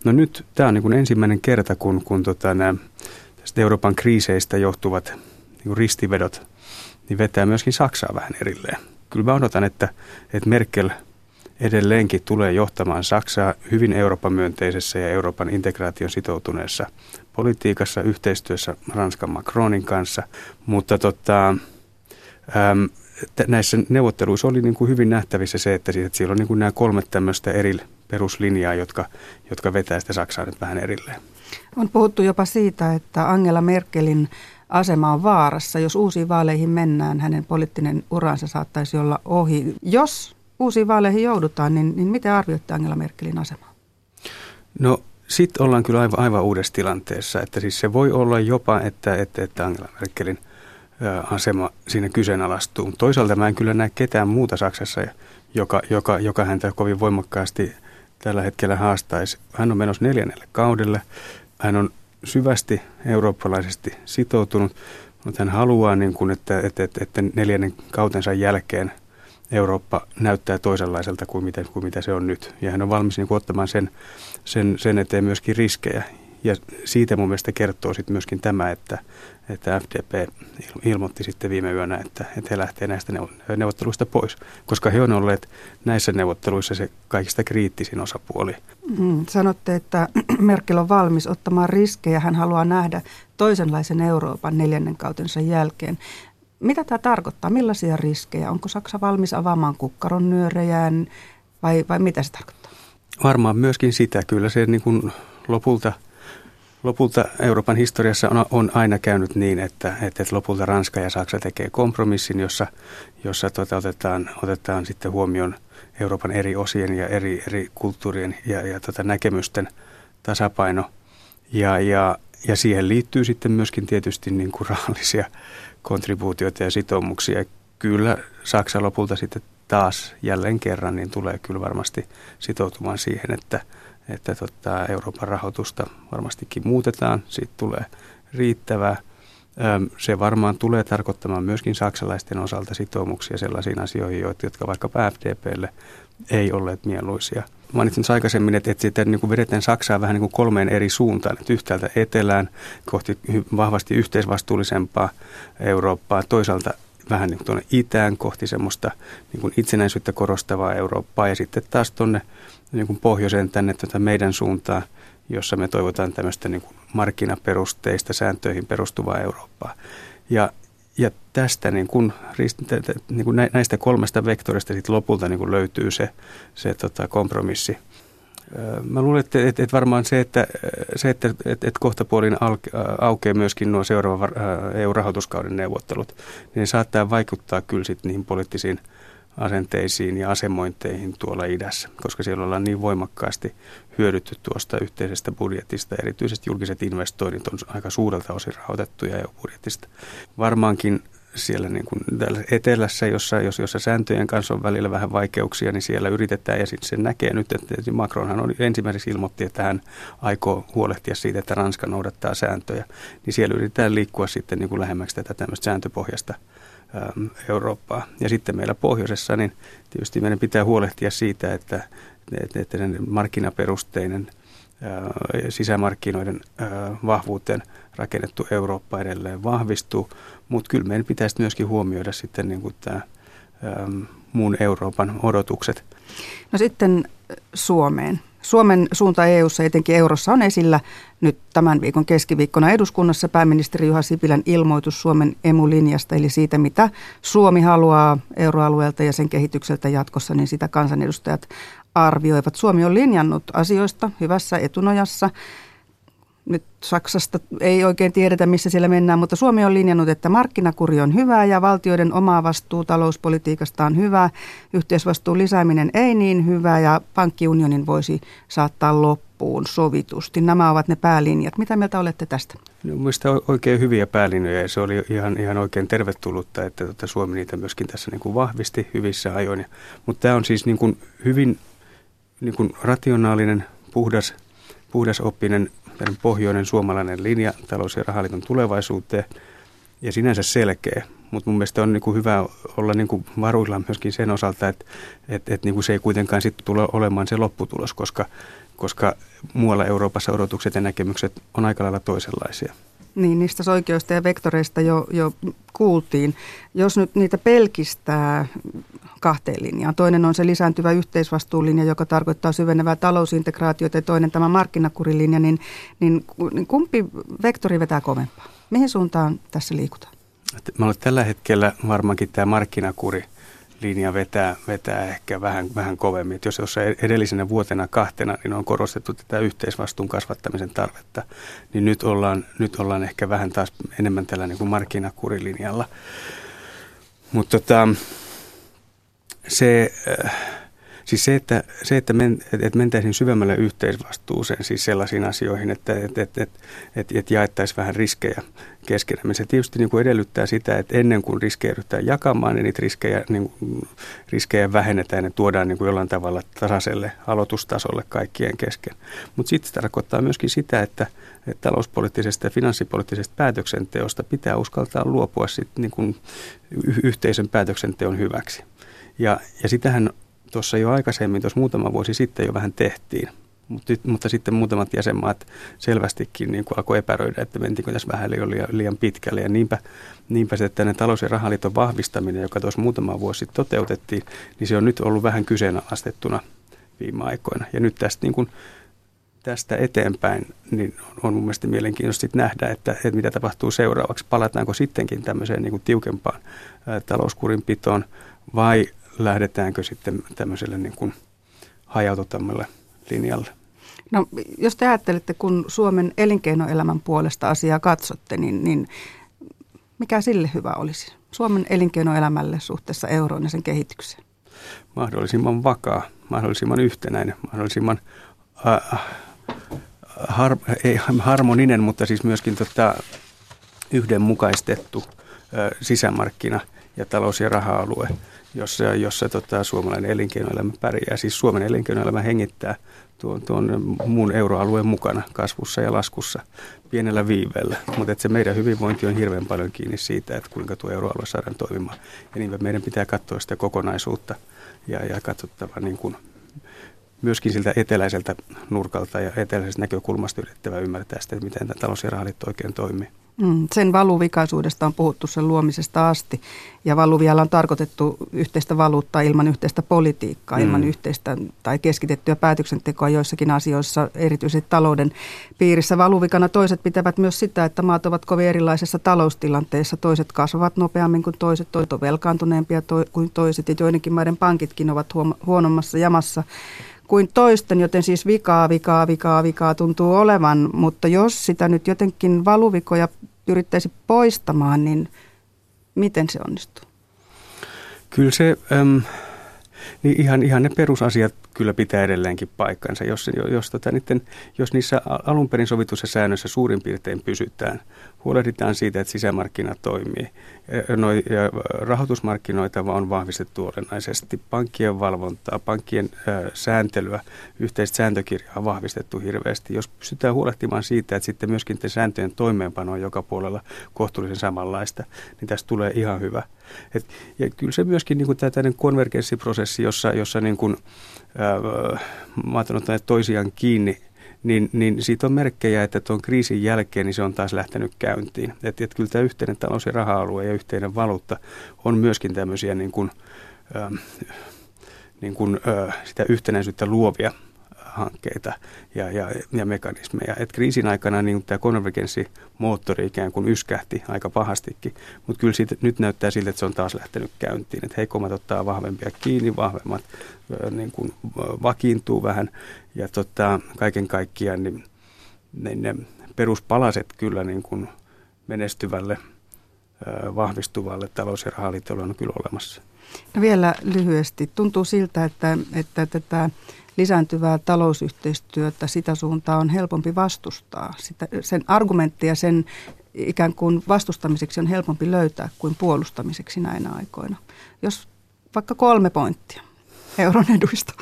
No nyt tämä on niin kuin ensimmäinen kerta, kun, kun tota, nämä tästä Euroopan kriiseistä johtuvat niin ristivedot niin vetää myöskin Saksaa vähän erilleen. Kyllä mä odotan, että, että Merkel edelleenkin tulee johtamaan Saksaa hyvin Euroopan myönteisessä ja Euroopan integraation sitoutuneessa politiikassa yhteistyössä Ranskan Macronin kanssa, mutta tota, äm, näissä neuvotteluissa oli niin kuin hyvin nähtävissä se, että, että siellä on niin kuin nämä kolme tämmöistä eri peruslinjaa, jotka, jotka vetää sitä Saksaa nyt vähän erilleen. On puhuttu jopa siitä, että Angela Merkelin asema on vaarassa. Jos uusiin vaaleihin mennään, hänen poliittinen uransa saattaisi olla ohi. Jos uusiin vaaleihin joudutaan, niin, niin miten arvioitte Angela Merkelin asemaa? No sitten ollaan kyllä aivan, aivan uudessa tilanteessa, että siis se voi olla jopa, että, että, että Angela Merkelin asema siinä kyseenalaistuu. Toisaalta mä en kyllä näe ketään muuta Saksassa, joka, joka, joka häntä kovin voimakkaasti tällä hetkellä haastaisi. Hän on menossa neljännelle kaudelle. Hän on syvästi eurooppalaisesti sitoutunut, mutta hän haluaa, niin kuin, että, että, että, että neljännen kautensa jälkeen Eurooppa näyttää toisenlaiselta kuin mitä, kuin mitä se on nyt. Ja hän on valmis niin kuin, ottamaan sen sen, sen eteen myöskin riskejä. Ja siitä mun mielestä kertoo sitten myöskin tämä, että, että FDP ilmoitti sitten viime yönä, että, että he lähtee näistä neuvotteluista pois, koska he on olleet näissä neuvotteluissa se kaikista kriittisin osapuoli. Mm, sanotte, että Merkel on valmis ottamaan riskejä. Hän haluaa nähdä toisenlaisen Euroopan neljännen kautensa jälkeen. Mitä tämä tarkoittaa? Millaisia riskejä? Onko Saksa valmis avaamaan kukkaron nyörejään vai, vai mitä se tarkoittaa? Varmaan myöskin sitä. Kyllä se niin kuin lopulta, lopulta Euroopan historiassa on, on aina käynyt niin, että, että lopulta Ranska ja Saksa tekee kompromissin, jossa, jossa tota otetaan, otetaan sitten huomioon Euroopan eri osien ja eri, eri kulttuurien ja, ja tota näkemysten tasapaino. Ja, ja, ja siihen liittyy sitten myöskin tietysti niin kuin rahallisia kontribuutioita ja sitoumuksia. Kyllä Saksa lopulta sitten taas jälleen kerran niin tulee kyllä varmasti sitoutumaan siihen, että, että tota, Euroopan rahoitusta varmastikin muutetaan, siitä tulee riittävää. Se varmaan tulee tarkoittamaan myöskin saksalaisten osalta sitoumuksia sellaisiin asioihin, jotka vaikka FDPlle ei olleet mieluisia. Mainitsin aikaisemmin, että, että sitten niin kuin vedetään Saksaa vähän niin kuin kolmeen eri suuntaan. Että yhtäältä etelään kohti vahvasti yhteisvastuullisempaa Eurooppaa, toisaalta vähän niin kuin tuonne itään kohti semmoista niin kuin itsenäisyyttä korostavaa Eurooppaa ja sitten taas tuonne niin kuin pohjoiseen tänne tuota meidän suuntaan, jossa me toivotaan tämmöistä niin kuin markkinaperusteista sääntöihin perustuvaa Eurooppaa. Ja, ja tästä niin kuin, niin kuin näistä kolmesta vektorista sitten lopulta niin kuin löytyy se, se tota kompromissi, Mä luulen, että, että, että varmaan se, että, se, että, että, että kohta puolin aukeaa myöskin nuo seuraavan EU-rahoituskauden neuvottelut, niin saattaa vaikuttaa kyllä sitten niihin poliittisiin asenteisiin ja asemointeihin tuolla idässä, koska siellä ollaan niin voimakkaasti hyödytty tuosta yhteisestä budjetista. Erityisesti julkiset investoinnit on aika suurelta osin rahoitettuja EU-budjetista. Varmaankin siellä niin kuin etelässä, jossa, jos, jossa sääntöjen kanssa on välillä vähän vaikeuksia, niin siellä yritetään ja sitten se näkee nyt, että Macronhan on ensimmäiseksi ilmoitti, että hän aikoo huolehtia siitä, että Ranska noudattaa sääntöjä, niin siellä yritetään liikkua sitten niin kuin lähemmäksi tätä tämmöistä sääntöpohjasta Eurooppaa. Ja sitten meillä pohjoisessa, niin tietysti meidän pitää huolehtia siitä, että, että, markkinaperusteinen sisämarkkinoiden vahvuuteen rakennettu Eurooppa edelleen vahvistuu, mutta kyllä meidän pitäisi myöskin huomioida sitten niin kuin tämä muun Euroopan odotukset. No sitten Suomeen. Suomen suunta EU-ssa, etenkin eurossa, on esillä nyt tämän viikon keskiviikkona eduskunnassa pääministeri Juha Sipilän ilmoitus Suomen emulinjasta, eli siitä, mitä Suomi haluaa euroalueelta ja sen kehitykseltä jatkossa, niin sitä kansanedustajat arvioivat. Suomi on linjannut asioista hyvässä etunojassa nyt Saksasta ei oikein tiedetä, missä siellä mennään, mutta Suomi on linjannut, että markkinakuri on hyvä ja valtioiden oma vastuu talouspolitiikasta on hyvä. Yhteisvastuun lisääminen ei niin hyvä ja pankkiunionin voisi saattaa loppuun sovitusti. Nämä ovat ne päälinjat. Mitä mieltä olette tästä? No, Mielestäni oikein hyviä päälinjoja ja se oli ihan, ihan oikein tervetullutta, että tuota Suomi niitä myöskin tässä niin kuin vahvisti hyvissä ajoin. Mutta tämä on siis niin kuin hyvin niin kuin rationaalinen, puhdas, puhdasoppinen pohjoinen suomalainen linja talous- ja rahaliiton tulevaisuuteen ja sinänsä selkeä. Mutta mun mielestä on niin kuin hyvä olla niin kuin varuilla myöskin sen osalta, että et, et niin kuin se ei kuitenkaan sitten tule olemaan se lopputulos, koska, koska muualla Euroopassa odotukset ja näkemykset on aika lailla toisenlaisia. Niin, niistä oikeusta ja vektoreista jo, jo kuultiin. Jos nyt niitä pelkistää kahteen linjaan. Toinen on se lisääntyvä yhteisvastuulinja, joka tarkoittaa syvenevää talousintegraatiota ja toinen tämä markkinakurilinja, niin, niin, niin kumpi vektori vetää kovempaa? Mihin suuntaan tässä liikutaan? Olen tällä hetkellä varmaankin tämä markkinakuri linja vetää, vetää ehkä vähän, vähän kovemmin. Et jos jos edellisenä vuotena kahtena niin on korostettu tätä yhteisvastuun kasvattamisen tarvetta, niin nyt ollaan, nyt ollaan ehkä vähän taas enemmän tällä niin kuin markkinakurilinjalla. Mutta tota, se, äh, siis se, että, se, että, men, että mentäisiin syvemmälle yhteisvastuuseen, siis sellaisiin asioihin, että, että, että, että, että, että jaettaisiin vähän riskejä keskenään. Se tietysti niin kuin edellyttää sitä, että ennen kuin riskejä ryhdytään jakamaan, niin niitä riskejä, niin kuin, riskejä vähennetään ja tuodaan niin kuin jollain tavalla tasaiselle aloitustasolle kaikkien kesken. Mutta sitten se tarkoittaa myöskin sitä, että, että talouspoliittisesta ja finanssipoliittisesta päätöksenteosta pitää uskaltaa luopua sit niin kuin yhteisön päätöksenteon hyväksi. Ja, ja sitähän tuossa jo aikaisemmin, tuossa muutama vuosi sitten jo vähän tehtiin. Mutta, mutta sitten muutamat jäsenmaat selvästikin niin kuin alkoi epäröidä, että mentiinkö tässä vähän liian, liian pitkälle. Ja niinpä, niinpä se tänne talous- ja rahaliiton vahvistaminen, joka tuossa muutama vuosi sitten toteutettiin, niin se on nyt ollut vähän kyseenalaistettuna viime aikoina. Ja nyt tästä, niin kuin, tästä eteenpäin niin on mun mielestä mielenkiintoista nähdä, että, että mitä tapahtuu seuraavaksi. Palataanko sittenkin tämmöiseen niin kuin tiukempaan ä, talouskurinpitoon vai lähdetäänkö sitten tämmöiselle niin kuin hajautettamalle linjalle? No, jos te ajattelette, kun Suomen elinkeinoelämän puolesta asiaa katsotte, niin, niin mikä sille hyvä olisi? Suomen elinkeinoelämälle suhteessa euroon ja sen kehitykseen? Mahdollisimman vakaa, mahdollisimman yhtenäinen, mahdollisimman äh, har, ei harmoninen, mutta siis myöskin tota, yhdenmukaistettu äh, sisämarkkina ja talous- ja raha-alue jossa, jossa tota, suomalainen elinkeinoelämä pärjää. Siis Suomen elinkeinoelämä hengittää tuon, tuon muun euroalueen mukana kasvussa ja laskussa pienellä viiveellä. Mutta se meidän hyvinvointi on hirveän paljon kiinni siitä, että kuinka tuo euroalue saadaan toimimaan. Ja niin meidän pitää katsoa sitä kokonaisuutta ja, ja katsottava niin kuin myöskin siltä eteläiseltä nurkalta ja eteläisestä näkökulmasta yritettävä ymmärtää sitä, että miten tämä talous- ja oikein toimii. Mm, sen valuvikaisuudesta on puhuttu sen luomisesta asti. Ja valuvialla on tarkoitettu yhteistä valuuttaa ilman yhteistä politiikkaa, mm. ilman yhteistä tai keskitettyä päätöksentekoa joissakin asioissa, erityisesti talouden piirissä. Valuvikana toiset pitävät myös sitä, että maat ovat kovin erilaisessa taloustilanteessa. Toiset kasvavat nopeammin kuin toiset, toiset on velkaantuneempia kuin toiset ja joidenkin maiden pankitkin ovat huonommassa jamassa kuin toisten, joten siis vikaa, vikaa, vikaa, vikaa tuntuu olevan, mutta jos sitä nyt jotenkin valuvikoja yrittäisi poistamaan, niin miten se onnistuu? Kyllä se, äm, niin ihan, ihan ne perusasiat kyllä pitää edelleenkin paikkansa. Jos, jos, tota, niiden, jos niissä alun perin sovitussa säännöissä suurin piirtein pysytään, huolehditaan siitä, että sisämarkkinat toimii. Noi, rahoitusmarkkinoita on vahvistettu olennaisesti. Pankkien valvontaa, pankkien ö, sääntelyä, yhteistä sääntökirjaa on vahvistettu hirveästi. Jos pystytään huolehtimaan siitä, että sitten myöskin te sääntöjen toimeenpano on joka puolella kohtuullisen samanlaista, niin tästä tulee ihan hyvä. Et, ja kyllä se myöskin niin kuin tämä konvergenssiprosessi, jossa, jossa niin kuin, maat on ottaneet toisiaan kiinni, niin, niin siitä on merkkejä, että tuon kriisin jälkeen niin se on taas lähtenyt käyntiin. Että et kyllä tämä yhteinen talous- ja raha-alue ja yhteinen valuutta on myöskin tämmöisiä niin kuin, äh, niin kuin, äh, sitä yhtenäisyyttä luovia hankkeita ja, ja, ja mekanismeja. Et kriisin aikana niin tämä konvergenssimoottori ikään kuin yskähti aika pahastikin, mutta kyllä siitä, nyt näyttää siltä, että se on taas lähtenyt käyntiin. Et heikommat ottaa vahvempia kiinni, vahvemmat niin kuin vakiintuu vähän ja tota, kaiken kaikkiaan niin, niin ne peruspalaset kyllä niin kuin menestyvälle, vahvistuvalle talous- ja rahaliittolle on kyllä olemassa. No vielä lyhyesti. Tuntuu siltä, että, että tätä lisääntyvää talousyhteistyötä, sitä suuntaa on helpompi vastustaa. Sitä, sen argumenttia sen ikään kuin vastustamiseksi on helpompi löytää kuin puolustamiseksi näinä aikoina. Jos vaikka kolme pointtia euron eduista.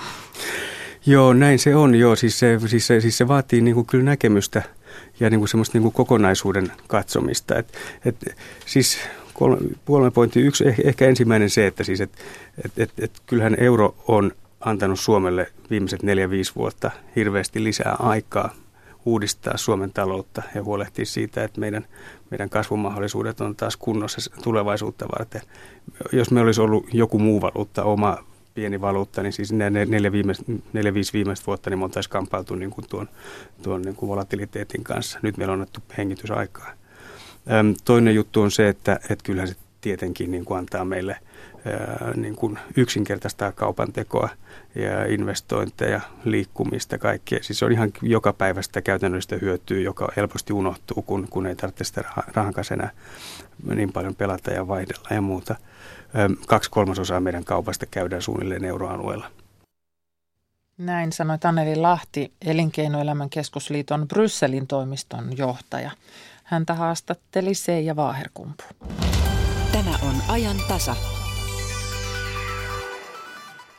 Joo, näin se on. Joo, siis se, siis se, siis se vaatii niin kuin kyllä näkemystä ja niin kuin semmoista niin kuin kokonaisuuden katsomista. Et, et, siis kolme, pointti. Yksi, ehkä ensimmäinen se, että siis, et, et, et, et, kyllähän euro on antanut Suomelle viimeiset neljä 5 vuotta hirveästi lisää aikaa uudistaa Suomen taloutta ja huolehtia siitä, että meidän, meidän kasvumahdollisuudet on taas kunnossa tulevaisuutta varten. Jos me olisi ollut joku muu valuutta, oma pieni valuutta, niin siis neljä, neljä, viimeistä, neljä viisi viimeistä vuotta, niin me oltaisiin kampailtu niin kuin tuon, tuon niin kuin volatiliteetin kanssa. Nyt meillä on annettu hengitysaikaa. Toinen juttu on se, että, että kyllähän se tietenkin niin kuin antaa meille – niin kuin yksinkertaistaa kaupan tekoa ja investointeja, liikkumista, kaikkea. Siis on ihan joka päivästä käytännöllistä hyötyä, joka helposti unohtuu, kun, kun ei tarvitse sitä rahan enää niin paljon pelata ja vaihdella ja muuta. Kaksi kolmasosaa meidän kaupasta käydään suunnilleen euroalueella. Näin sanoi Taneli Lahti, Elinkeinoelämän keskusliiton Brysselin toimiston johtaja. Häntä haastatteli Seija Vaaherkumpu. Tämä on ajan tasa.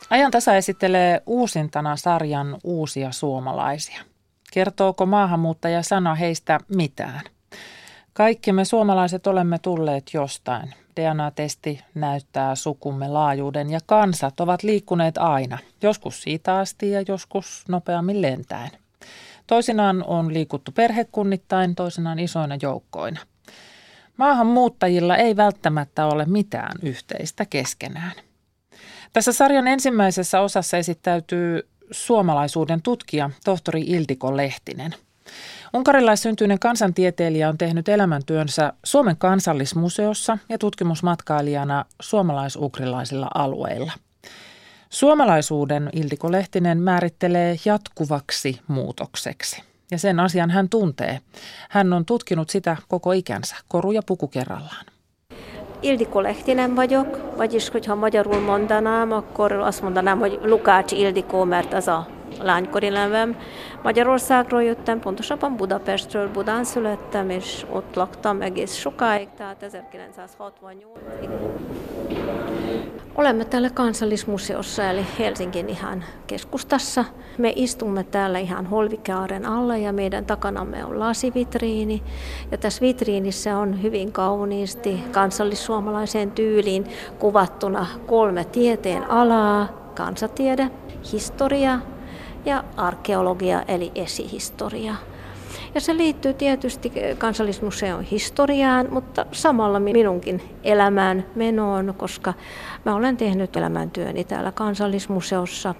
Ajan tasa esittelee uusintana sarjan uusia suomalaisia. Kertooko maahanmuuttaja sana heistä mitään? Kaikki me suomalaiset olemme tulleet jostain. DNA-testi näyttää sukumme laajuuden ja kansat ovat liikkuneet aina, joskus siitä asti ja joskus nopeammin lentäen. Toisinaan on liikuttu perhekunnittain, toisinaan isoina joukkoina. Maahanmuuttajilla ei välttämättä ole mitään yhteistä keskenään. Tässä sarjan ensimmäisessä osassa esittäytyy suomalaisuuden tutkija tohtori Ildiko Lehtinen. Unkarilaissyntyinen kansantieteilijä on tehnyt elämäntyönsä Suomen kansallismuseossa ja tutkimusmatkailijana suomalaisukrilaisilla alueilla. Suomalaisuuden Ildiko Lehtinen määrittelee jatkuvaksi muutokseksi. Ja sen asian hän tuntee. Hän on tutkinut sitä koko ikänsä, koru ja puku kerrallaan. Ildikó Lehtinen vagyok, vagyis hogyha magyarul mondanám, akkor azt mondanám, hogy Lukács Ildikó, mert az a lánykori nevem. Magyarországról jöttem, pontosabban Budapestről, Budán születtem, és ott laktam egész sokáig, tehát 1968-ig. Olemme täällä kansallismuseossa eli Helsingin ihan keskustassa. Me istumme täällä ihan Holvikaaren alla ja meidän takanamme on lasivitriini. Ja tässä vitriinissä on hyvin kauniisti kansallissuomalaiseen tyyliin kuvattuna kolme tieteen alaa. Kansatiede, historia ja arkeologia eli esihistoria. Ja se liittyy tietysti kansallismuseon historiaan, mutta samalla minunkin elämään menoon, koska mä olen tehnyt elämäntyöni täällä kansallismuseossa.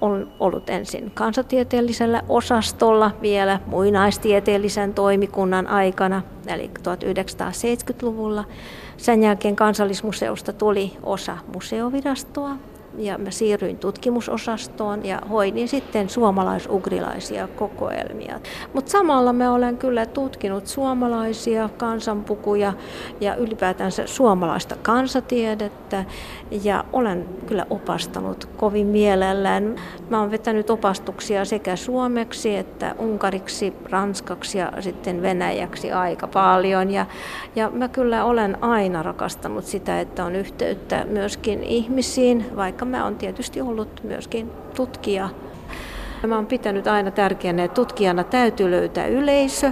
Olen ollut ensin kansatieteellisellä osastolla vielä muinaistieteellisen toimikunnan aikana, eli 1970-luvulla. Sen jälkeen kansallismuseosta tuli osa museovirastoa ja mä siirryin tutkimusosastoon ja hoidin sitten suomalaisugrilaisia kokoelmia. Mutta samalla mä olen kyllä tutkinut suomalaisia kansanpukuja ja ylipäätänsä suomalaista kansatiedettä ja olen kyllä opastanut kovin mielellään. Mä oon vetänyt opastuksia sekä suomeksi että unkariksi, ranskaksi ja sitten venäjäksi aika paljon ja, ja mä kyllä olen aina rakastanut sitä, että on yhteyttä myöskin ihmisiin, vaikka mä oon tietysti ollut myöskin tutkija. Mä oon pitänyt aina tärkeänä, että tutkijana täytyy löytää yleisö,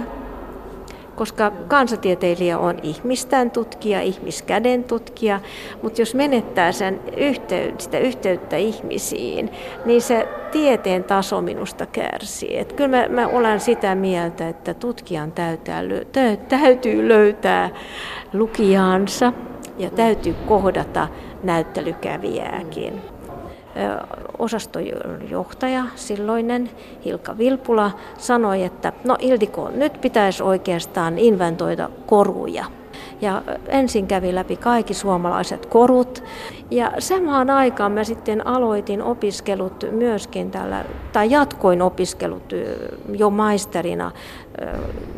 koska kansatieteilijä on ihmistään tutkija, ihmiskäden tutkija, mutta jos menettää sen yhteyttä, sitä yhteyttä ihmisiin, niin se tieteen taso minusta kärsii. Et kyllä mä, mä olen sitä mieltä, että tutkijan täytyy löytää lukijaansa ja täytyy kohdata näyttelykävijääkin osastojohtaja, silloinen Hilka Vilpula, sanoi, että no Ildiko, nyt pitäisi oikeastaan inventoida koruja. Ja ensin kävi läpi kaikki suomalaiset korut. Ja samaan aikaan mä sitten aloitin opiskelut myöskin tällä, tai jatkoin opiskelut jo maisterina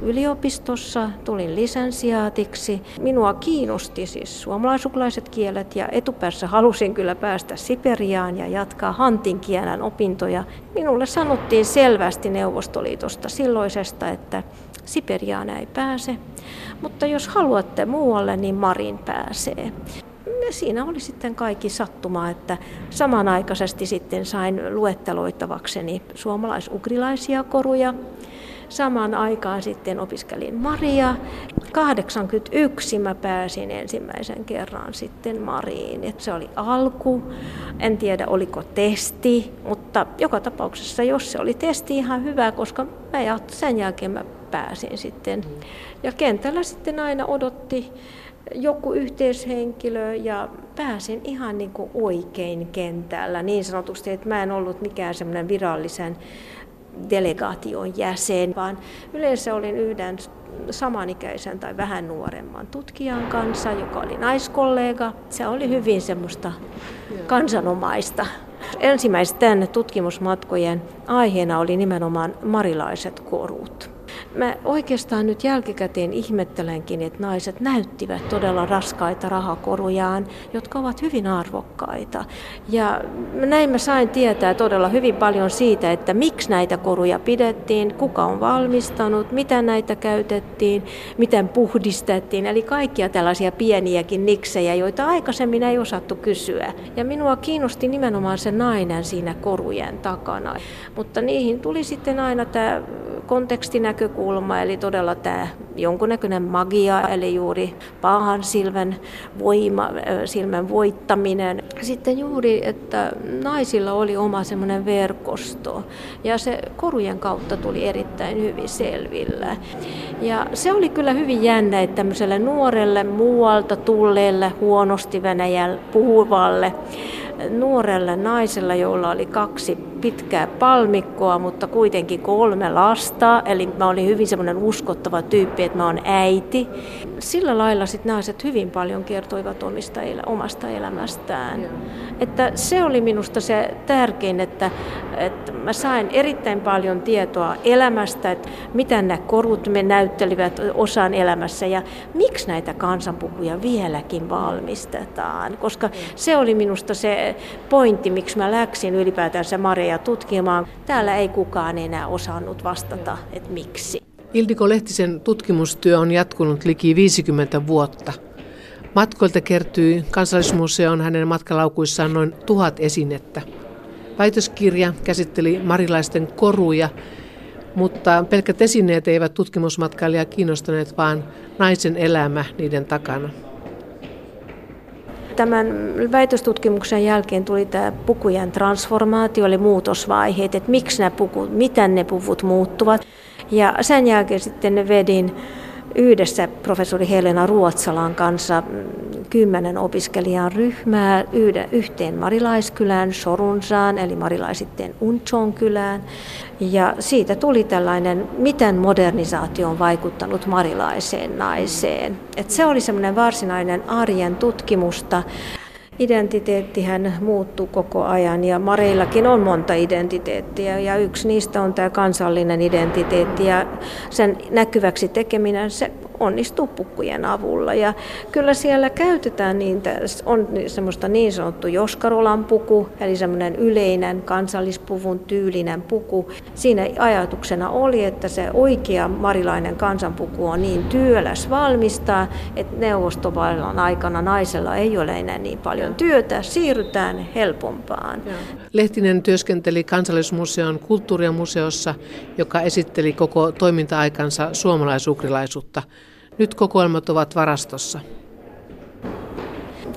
yliopistossa, tulin lisensiaatiksi. Minua kiinnosti siis suomalaisuklaiset kielet ja etupäässä halusin kyllä päästä Siperiaan ja jatkaa hantin kielen opintoja. Minulle sanottiin selvästi Neuvostoliitosta silloisesta, että Siperiaan ei pääse, mutta jos haluatte muualle, niin Marin pääsee. Ja siinä oli sitten kaikki sattuma, että samanaikaisesti sitten sain luetteloittavakseni suomalaisugrilaisia koruja. Samaan aikaan sitten opiskelin Maria. 81 mä pääsin ensimmäisen kerran sitten Mariin. Et se oli alku. En tiedä oliko testi, mutta joka tapauksessa jos se oli testi ihan hyvä, koska mä sen jälkeen mä pääsin sitten. Ja kentällä sitten aina odotti joku yhteishenkilö ja pääsin ihan niin kuin oikein kentällä niin sanotusti, että mä en ollut mikään semmoinen virallisen delegaation jäsen, vaan yleensä olin yhden samanikäisen tai vähän nuoremman tutkijan kanssa, joka oli naiskollega. Se oli hyvin semmoista kansanomaista. Ensimmäisten tutkimusmatkojen aiheena oli nimenomaan marilaiset korut. Mä oikeastaan nyt jälkikäteen ihmettelenkin, että naiset näyttivät todella raskaita rahakorujaan, jotka ovat hyvin arvokkaita. Ja näin mä sain tietää todella hyvin paljon siitä, että miksi näitä koruja pidettiin, kuka on valmistanut, mitä näitä käytettiin, miten puhdistettiin. Eli kaikkia tällaisia pieniäkin niksejä, joita aikaisemmin ei osattu kysyä. Ja minua kiinnosti nimenomaan se nainen siinä korujen takana. Mutta niihin tuli sitten aina tämä kontekstinäkökulma, eli todella tämä jonkunnäköinen magia, eli juuri pahan silmän voima, silmän voittaminen. Sitten juuri, että naisilla oli oma semmoinen verkosto, ja se korujen kautta tuli erittäin hyvin selvillä. Ja se oli kyllä hyvin jännä, että tämmöiselle nuorelle muualta tulleelle, huonosti Venäjällä puhuvalle, nuorelle naiselle, jolla oli kaksi pitkää palmikkoa, mutta kuitenkin kolme lasta. Eli mä olin hyvin semmoinen uskottava tyyppi, että mä oon äiti. Sillä lailla sit naiset hyvin paljon kertoivat omista, omasta elämästään. Että se oli minusta se tärkein, että, että mä sain erittäin paljon tietoa elämästä, että mitä nämä korut me näyttelivät osan elämässä ja miksi näitä kansanpukuja vieläkin valmistetaan. Koska se oli minusta se pointti, miksi mä läksin ylipäätänsä Maria tutkimaan. Täällä ei kukaan enää osannut vastata, että miksi. Ildiko Lehtisen tutkimustyö on jatkunut liki 50 vuotta. Matkoilta kertyi kansallismuseon hänen matkalaukuissaan noin tuhat esinettä. Väitöskirja käsitteli marilaisten koruja, mutta pelkät esineet eivät tutkimusmatkailijaa kiinnostaneet, vaan naisen elämä niiden takana. Tämän väitöstutkimuksen jälkeen tuli tämä pukujen transformaatio, eli muutosvaiheet, että miksi nämä pukut, miten ne puvut muuttuvat. Ja sen jälkeen sitten vedin yhdessä professori Helena Ruotsalan kanssa kymmenen opiskelijan ryhmää yhteen Marilaiskylään, Sorunsaan, eli Marilaisitteen Unchon kylään. Ja siitä tuli tällainen, miten modernisaatio on vaikuttanut marilaiseen naiseen. Et se oli semmoinen varsinainen arjen tutkimusta. Identiteettihän muuttuu koko ajan ja Mareillakin on monta identiteettiä ja yksi niistä on tämä kansallinen identiteetti ja sen näkyväksi tekeminen se onnistuu pukkujen avulla. Ja kyllä siellä käytetään niin, on semmoista niin sanottu Joskarolan puku, eli semmoinen yleinen kansallispuvun tyylinen puku. Siinä ajatuksena oli, että se oikea marilainen kansanpuku on niin työläs valmistaa, että neuvostovallan aikana naisella ei ole enää niin paljon työtä, siirrytään helpompaan. Lehtinen työskenteli Kansallismuseon kulttuurimuseossa, joka esitteli koko toiminta-aikansa suomalaisukrilaisuutta. Nyt kokoelmat ovat varastossa.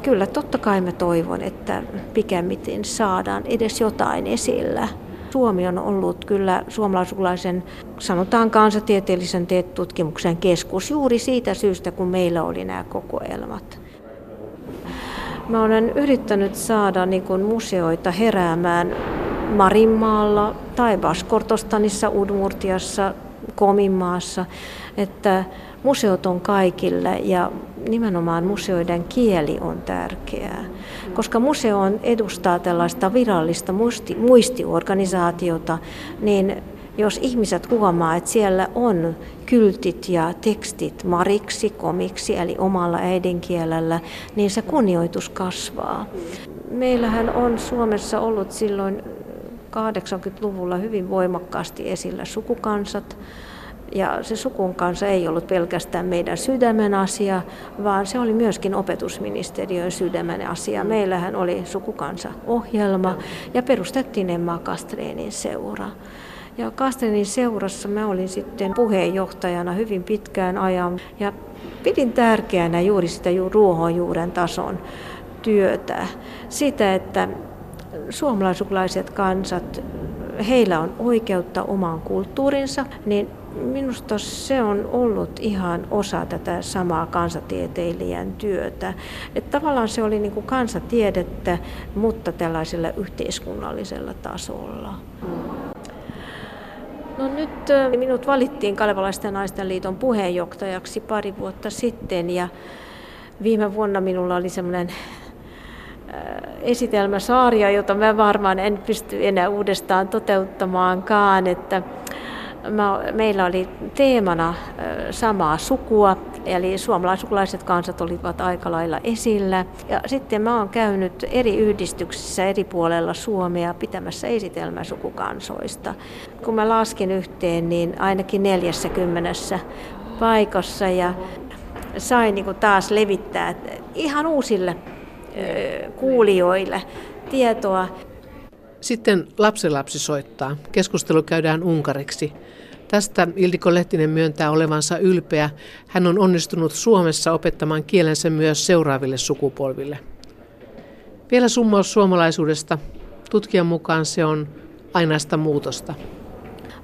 Kyllä, totta kai mä toivon, että pikemminkin saadaan edes jotain esillä. Suomi on ollut kyllä suomalaisukulaisen, sanotaan kansatieteellisen tutkimuksen keskus juuri siitä syystä, kun meillä oli nämä kokoelmat. Mä olen yrittänyt saada niin kuin museoita heräämään Marinmaalla tai Baskortostanissa, Udmurtiassa, Kominmaassa, että museot on kaikille ja nimenomaan museoiden kieli on tärkeää, koska museo on, edustaa tällaista virallista muisti, muistiorganisaatiota, niin jos ihmiset huomaa, että siellä on kyltit ja tekstit mariksi, komiksi eli omalla äidinkielellä, niin se kunnioitus kasvaa. Meillähän on Suomessa ollut silloin 80-luvulla hyvin voimakkaasti esillä sukukansat, ja se sukun kanssa ei ollut pelkästään meidän sydämen asia, vaan se oli myöskin opetusministeriön sydämen asia. Meillähän oli sukukansa-ohjelma ja perustettiin Emma Kastreenin seura. Ja Kastreenin seurassa mä olin sitten puheenjohtajana hyvin pitkään ajan ja pidin tärkeänä juuri sitä ruohonjuuren tason työtä. Sitä, että suomalaisukulaiset kansat, heillä on oikeutta omaan kulttuurinsa, niin Minusta se on ollut ihan osa tätä samaa kansatieteilijän työtä. Että tavallaan se oli niin kuin kansatiedettä, mutta tällaisella yhteiskunnallisella tasolla. No nyt minut valittiin Kalevalaisten naisten liiton puheenjohtajaksi pari vuotta sitten ja viime vuonna minulla oli semmoinen esitelmäsaaria, jota mä varmaan en pysty enää uudestaan toteuttamaankaan, että meillä oli teemana samaa sukua, eli suomalaisukulaiset kansat olivat aika lailla esillä. Ja sitten mä oon käynyt eri yhdistyksissä eri puolella Suomea pitämässä esitelmää sukukansoista. Kun mä laskin yhteen, niin ainakin 40 paikassa ja sain niin taas levittää ihan uusille kuulijoille tietoa sitten lapsenlapsi soittaa. Keskustelu käydään unkariksi. Tästä Ildiko Lehtinen myöntää olevansa ylpeä. Hän on onnistunut Suomessa opettamaan kielensä myös seuraaville sukupolville. Vielä summaus suomalaisuudesta. Tutkijan mukaan se on ainaista muutosta.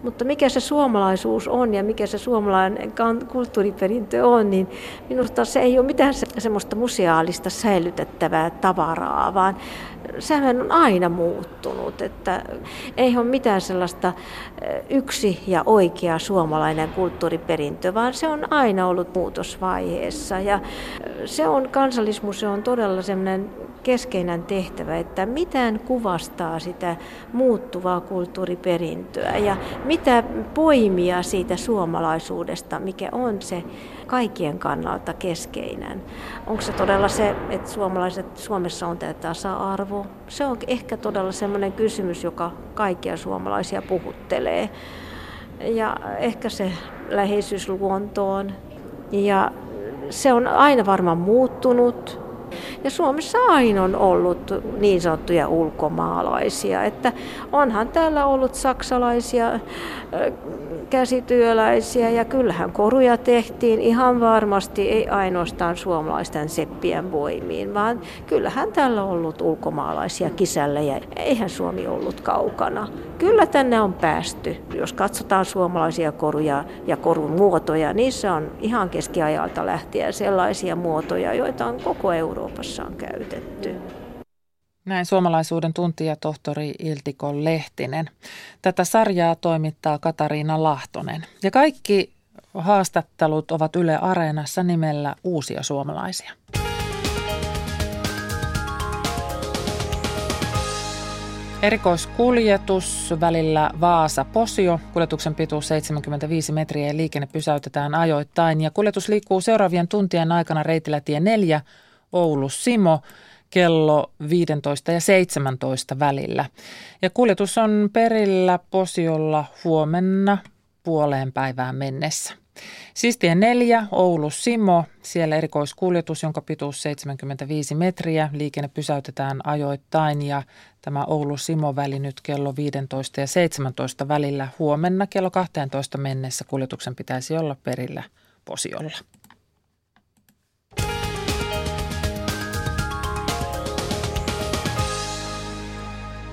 Mutta mikä se suomalaisuus on ja mikä se suomalainen kulttuuriperintö on, niin minusta se ei ole mitään semmoista museaalista säilytettävää tavaraa, vaan sehän on aina muuttunut, että ei ole mitään sellaista yksi ja oikea suomalainen kulttuuriperintö, vaan se on aina ollut muutosvaiheessa. Ja se on kansallismuseon todella semmoinen keskeinen tehtävä, että miten kuvastaa sitä muuttuvaa kulttuuriperintöä ja mitä poimia siitä suomalaisuudesta, mikä on se kaikkien kannalta keskeinen. Onko se todella se, että suomalaiset, Suomessa on tämä tasa-arvo? Se on ehkä todella sellainen kysymys, joka kaikkia suomalaisia puhuttelee. Ja ehkä se läheisyys luontoon. Ja se on aina varmaan muuttunut ja Suomessa aina on ollut niin sanottuja ulkomaalaisia, että onhan täällä ollut saksalaisia käsityöläisiä ja kyllähän koruja tehtiin ihan varmasti ei ainoastaan suomalaisten seppien voimiin, vaan kyllähän täällä on ollut ulkomaalaisia kisällä ja eihän Suomi ollut kaukana. Kyllä tänne on päästy. Jos katsotaan suomalaisia koruja ja korun muotoja, niissä on ihan keskiajalta lähtien sellaisia muotoja, joita on koko Euroopassa on käytetty. Näin suomalaisuuden tuntija tohtori Iltiko Lehtinen. Tätä sarjaa toimittaa Katariina Lahtonen. Ja kaikki haastattelut ovat Yle Areenassa nimellä Uusia suomalaisia. Erikoiskuljetus välillä Vaasa-Posio. Kuljetuksen pituus 75 metriä ja liikenne pysäytetään ajoittain. Ja kuljetus liikkuu seuraavien tuntien aikana reitillä tie 4 Oulu-Simo kello 15 ja 17 välillä. Ja kuljetus on perillä Posiolla huomenna puoleen päivään mennessä. Siis tie 4, Oulu Simo, siellä erikoiskuljetus, jonka pituus 75 metriä. Liikenne pysäytetään ajoittain ja tämä Oulu Simo väli nyt kello 15 ja 17 välillä. Huomenna kello 12 mennessä kuljetuksen pitäisi olla perillä Posiolla.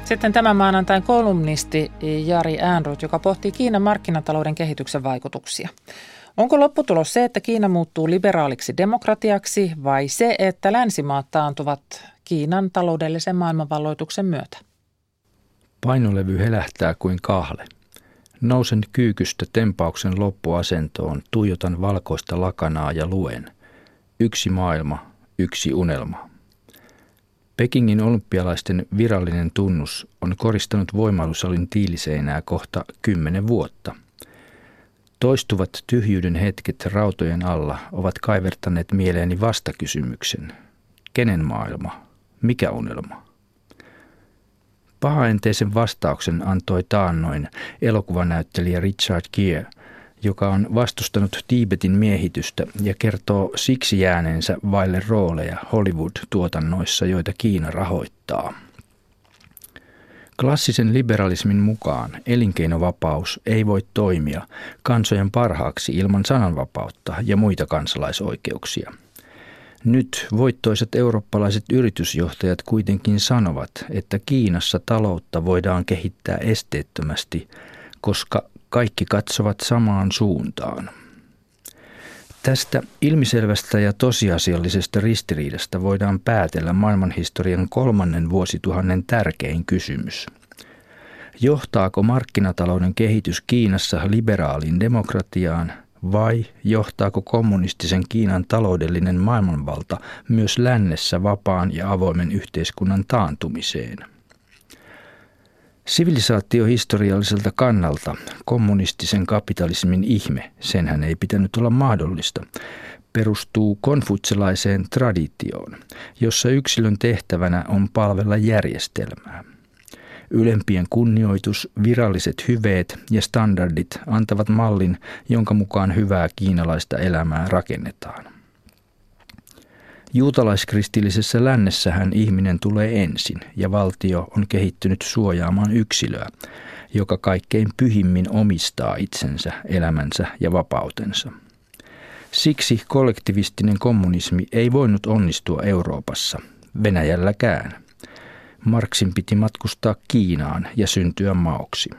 Sitten tämän maanantain kolumnisti Jari Äänrut, joka pohtii Kiinan markkinatalouden kehityksen vaikutuksia. Onko lopputulos se, että Kiina muuttuu liberaaliksi demokratiaksi vai se, että länsimaat taantuvat Kiinan taloudellisen maailmanvalloituksen myötä? Painolevy helähtää kuin kahle. Nousen kyykystä tempauksen loppuasentoon, tuijotan valkoista lakanaa ja luen. Yksi maailma, yksi unelma. Pekingin olympialaisten virallinen tunnus on koristanut voimailusalin tiiliseinää kohta kymmenen vuotta. Toistuvat tyhjyyden hetket rautojen alla ovat kaivertaneet mieleeni vastakysymyksen. Kenen maailma? Mikä unelma? Pahaenteisen vastauksen antoi taannoin elokuvanäyttelijä Richard Gere – joka on vastustanut Tiibetin miehitystä ja kertoo siksi jääneensä vaille rooleja Hollywood-tuotannoissa, joita Kiina rahoittaa. Klassisen liberalismin mukaan elinkeinovapaus ei voi toimia kansojen parhaaksi ilman sananvapautta ja muita kansalaisoikeuksia. Nyt voittoiset eurooppalaiset yritysjohtajat kuitenkin sanovat, että Kiinassa taloutta voidaan kehittää esteettömästi, koska kaikki katsovat samaan suuntaan. Tästä ilmiselvästä ja tosiasiallisesta ristiriidasta voidaan päätellä maailmanhistorian kolmannen vuosituhannen tärkein kysymys. Johtaako markkinatalouden kehitys Kiinassa liberaaliin demokratiaan vai johtaako kommunistisen Kiinan taloudellinen maailmanvalta myös lännessä vapaan ja avoimen yhteiskunnan taantumiseen? Sivilisaatiohistorialliselta kannalta kommunistisen kapitalismin ihme, senhän ei pitänyt olla mahdollista, perustuu konfutselaiseen traditioon, jossa yksilön tehtävänä on palvella järjestelmää. Ylempien kunnioitus, viralliset hyveet ja standardit antavat mallin, jonka mukaan hyvää kiinalaista elämää rakennetaan. Juutalaiskristillisessä lännessähän ihminen tulee ensin ja valtio on kehittynyt suojaamaan yksilöä, joka kaikkein pyhimmin omistaa itsensä, elämänsä ja vapautensa. Siksi kollektivistinen kommunismi ei voinut onnistua Euroopassa, Venäjälläkään. Marksin piti matkustaa Kiinaan ja syntyä maoksi.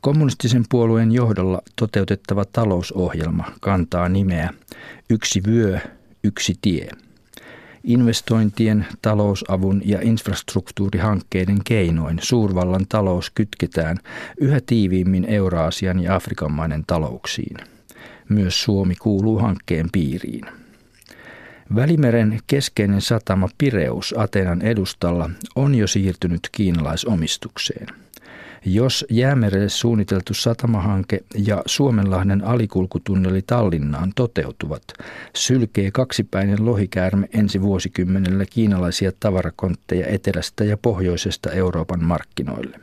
Kommunistisen puolueen johdolla toteutettava talousohjelma kantaa nimeä Yksi vyö, yksi tie. Investointien, talousavun ja infrastruktuurihankkeiden keinoin suurvallan talous kytketään yhä tiiviimmin Euraasian ja Afrikan maiden talouksiin. Myös Suomi kuuluu hankkeen piiriin. Välimeren keskeinen satama Pireus Atenan edustalla on jo siirtynyt kiinalaisomistukseen – jos jäämerelle suunniteltu satamahanke ja Suomenlahden alikulkutunneli Tallinnaan toteutuvat, sylkee kaksipäinen lohikäärme ensi vuosikymmenellä kiinalaisia tavarakontteja etelästä ja pohjoisesta Euroopan markkinoille.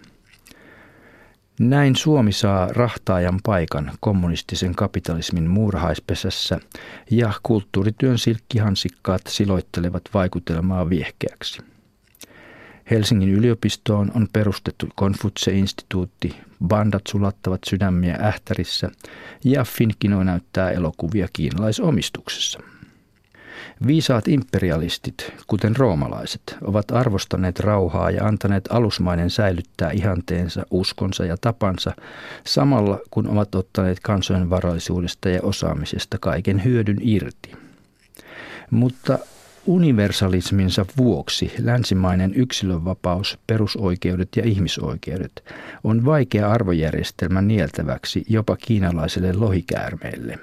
Näin Suomi saa rahtaajan paikan kommunistisen kapitalismin muurahaispesässä ja kulttuurityön silkkihansikkaat siloittelevat vaikutelmaa viehkeäksi. Helsingin yliopistoon on perustettu Konfutse-instituutti, bandat sulattavat sydämiä Ähtärissä ja Finkino näyttää elokuvia kiinalaisomistuksessa. Viisaat imperialistit, kuten roomalaiset, ovat arvostaneet rauhaa ja antaneet alusmaiden säilyttää ihanteensa, uskonsa ja tapansa, samalla kun ovat ottaneet kansojen varallisuudesta ja osaamisesta kaiken hyödyn irti. Mutta universalisminsa vuoksi länsimainen yksilönvapaus, perusoikeudet ja ihmisoikeudet on vaikea arvojärjestelmä nieltäväksi jopa kiinalaiselle lohikäärmeelle.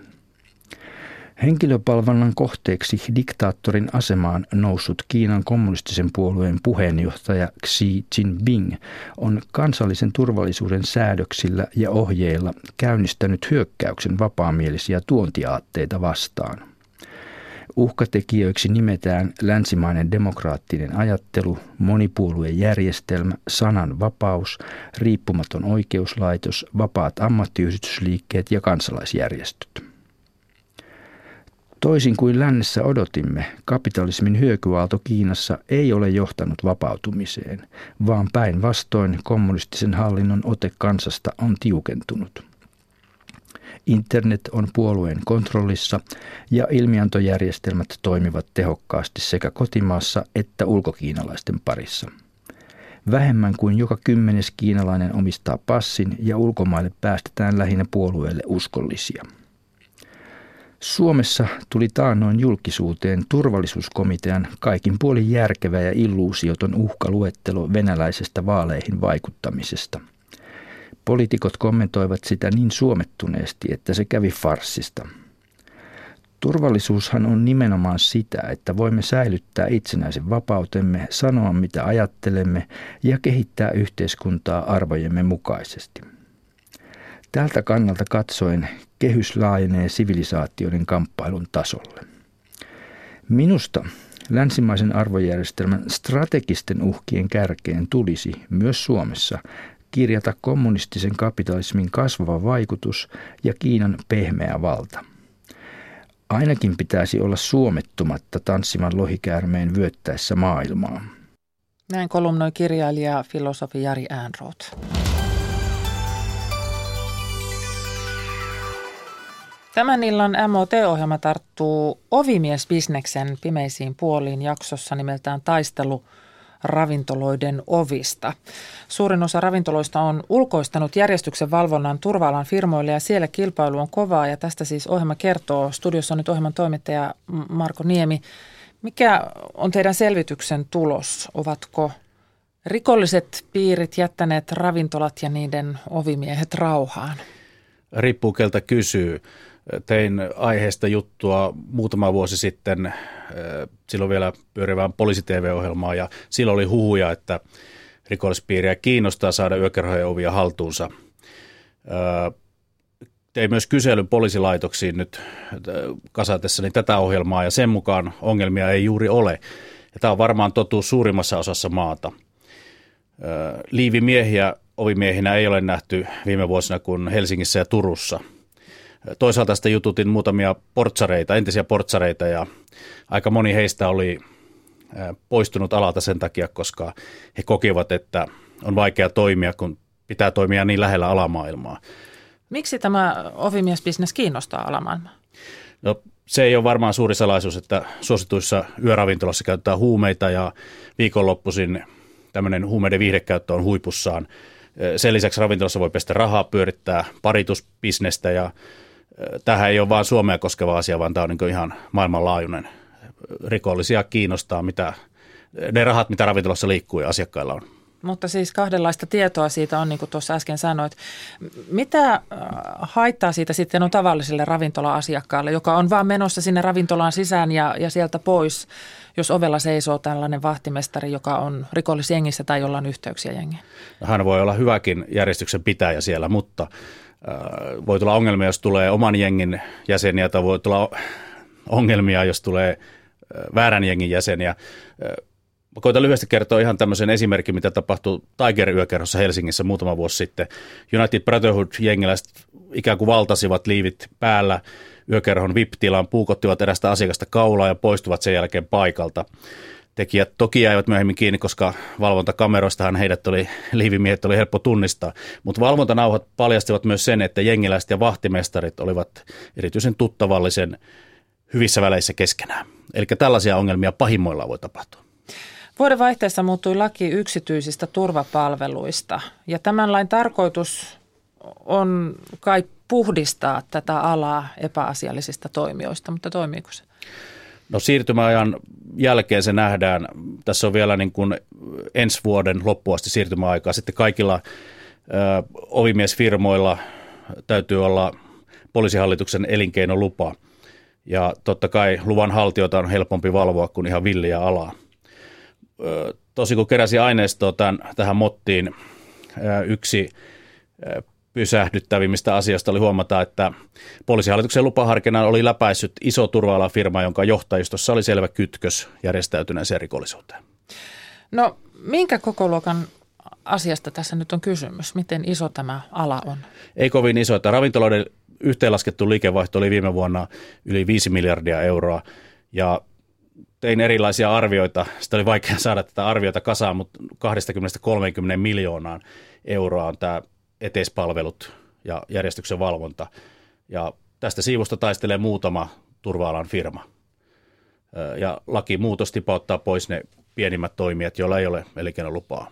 Henkilöpalvelun kohteeksi diktaattorin asemaan noussut Kiinan kommunistisen puolueen puheenjohtaja Xi Jinping on kansallisen turvallisuuden säädöksillä ja ohjeilla käynnistänyt hyökkäyksen vapaamielisiä tuontiaatteita vastaan. Uhkatekijöiksi nimetään länsimainen demokraattinen ajattelu, monipuoluejärjestelmä, sanan vapaus, riippumaton oikeuslaitos, vapaat ammattiyhdistysliikkeet ja kansalaisjärjestöt. Toisin kuin lännessä odotimme, kapitalismin hyökyaalto Kiinassa ei ole johtanut vapautumiseen, vaan päinvastoin kommunistisen hallinnon ote kansasta on tiukentunut. Internet on puolueen kontrollissa ja ilmiantojärjestelmät toimivat tehokkaasti sekä kotimaassa että ulkokiinalaisten parissa. Vähemmän kuin joka kymmenes kiinalainen omistaa passin ja ulkomaille päästetään lähinnä puolueelle uskollisia – Suomessa tuli taannoin julkisuuteen turvallisuuskomitean kaikin puolin järkevä ja illuusioton uhkaluettelo venäläisestä vaaleihin vaikuttamisesta. Poliitikot kommentoivat sitä niin suomettuneesti, että se kävi farsista. Turvallisuushan on nimenomaan sitä, että voimme säilyttää itsenäisen vapautemme, sanoa mitä ajattelemme ja kehittää yhteiskuntaa arvojemme mukaisesti. Tältä kannalta katsoen kehys laajenee sivilisaatioiden kamppailun tasolle. Minusta länsimaisen arvojärjestelmän strategisten uhkien kärkeen tulisi myös Suomessa kirjata kommunistisen kapitalismin kasvava vaikutus ja Kiinan pehmeä valta. Ainakin pitäisi olla suomettumatta tanssivan lohikäärmeen vyöttäessä maailmaa. Näin kolumnoi kirjailija filosofi Jari Äänroth. Tämän illan MOT-ohjelma tarttuu ovimiesbisneksen pimeisiin puoliin jaksossa nimeltään Taistelu ravintoloiden ovista. Suurin osa ravintoloista on ulkoistanut järjestyksen valvonnan turvaalan firmoille ja siellä kilpailu on kovaa ja tästä siis ohjelma kertoo. Studiossa on nyt ohjelman toimittaja Marko Niemi. Mikä on teidän selvityksen tulos? Ovatko rikolliset piirit jättäneet ravintolat ja niiden ovimiehet rauhaan? Riippuu keltä kysyy tein aiheesta juttua muutama vuosi sitten, silloin vielä pyörivään poliisi-TV-ohjelmaa ja silloin oli huhuja, että rikollispiiriä kiinnostaa saada yökerhojen ovia haltuunsa. Tein myös kyselyn poliisilaitoksiin nyt kasatessani tätä ohjelmaa ja sen mukaan ongelmia ei juuri ole. Ja tämä on varmaan totuus suurimmassa osassa maata. Liivimiehiä ovimiehinä ei ole nähty viime vuosina kuin Helsingissä ja Turussa – Toisaalta sitten jututin muutamia portsareita, entisiä portsareita ja aika moni heistä oli poistunut alalta sen takia, koska he kokivat, että on vaikea toimia, kun pitää toimia niin lähellä alamaailmaa. Miksi tämä ovimiesbisnes kiinnostaa alamaailmaa? No se ei ole varmaan suuri salaisuus, että suosituissa yöravintolassa käytetään huumeita ja viikonloppuisin tämmöinen huumeiden viihdekäyttö on huipussaan. Sen lisäksi ravintolassa voi pestä rahaa, pyörittää paritusbisnestä ja tähän ei ole vain Suomea koskeva asia, vaan tämä on niin ihan maailmanlaajuinen. Rikollisia kiinnostaa, mitä, ne rahat, mitä ravintolassa liikkuu ja asiakkailla on. Mutta siis kahdenlaista tietoa siitä on, niin kuin tuossa äsken sanoit. Mitä äh, haittaa siitä sitten on tavalliselle ravintola-asiakkaalle, joka on vaan menossa sinne ravintolaan sisään ja, ja sieltä pois, jos ovella seisoo tällainen vahtimestari, joka on rikollisjengissä tai jolla on yhteyksiä jengiä? Hän voi olla hyväkin järjestyksen pitäjä siellä, mutta voi tulla ongelmia, jos tulee oman jengin jäseniä, tai voi tulla ongelmia, jos tulee väärän jengin jäseniä. Mä koitan lyhyesti kertoa ihan tämmöisen esimerkin, mitä tapahtui Tiger-yökerhossa Helsingissä muutama vuosi sitten. United Brotherhood-jengiläiset ikään kuin valtasivat liivit päällä yökerhon VIP-tilaan, puukottivat erästä asiakasta kaulaa ja poistuvat sen jälkeen paikalta tekijät toki jäivät myöhemmin kiinni, koska valvontakameroistahan heidät oli, liivimiehet oli helppo tunnistaa. Mutta valvontanauhat paljastivat myös sen, että jengiläiset ja vahtimestarit olivat erityisen tuttavallisen hyvissä väleissä keskenään. Eli tällaisia ongelmia pahimmoillaan voi tapahtua. Vuoden vaihteessa muuttui laki yksityisistä turvapalveluista ja tämän lain tarkoitus on kai puhdistaa tätä alaa epäasiallisista toimijoista, mutta toimiiko se? No siirtymäajan jälkeen se nähdään. Tässä on vielä niin kuin ensi vuoden loppuasti siirtymäaikaa. Sitten kaikilla ö, ovimiesfirmoilla täytyy olla poliisihallituksen elinkeinolupa. Ja totta kai luvan haltijoita on helpompi valvoa kuin ihan villiä alaa. Tosi kun keräsi aineistoa tämän, tähän mottiin, yksi pysähdyttävimmistä asioista oli huomata, että poliisihallituksen lupaharkinnan oli läpäissyt iso turva jonka johtajistossa oli selvä kytkös järjestäytyneeseen rikollisuuteen. No minkä kokoluokan asiasta tässä nyt on kysymys? Miten iso tämä ala on? Ei kovin iso. Että ravintoloiden yhteenlaskettu liikevaihto oli viime vuonna yli 5 miljardia euroa ja tein erilaisia arvioita. Sitä oli vaikea saada tätä arviota kasaan, mutta 20-30 miljoonaan euroa on tämä eteispalvelut ja järjestyksen valvonta. Ja tästä siivusta taistelee muutama turva-alan firma. Ja lakimuutos tipauttaa pois ne pienimmät toimijat, joilla ei ole elinkeinolupaa.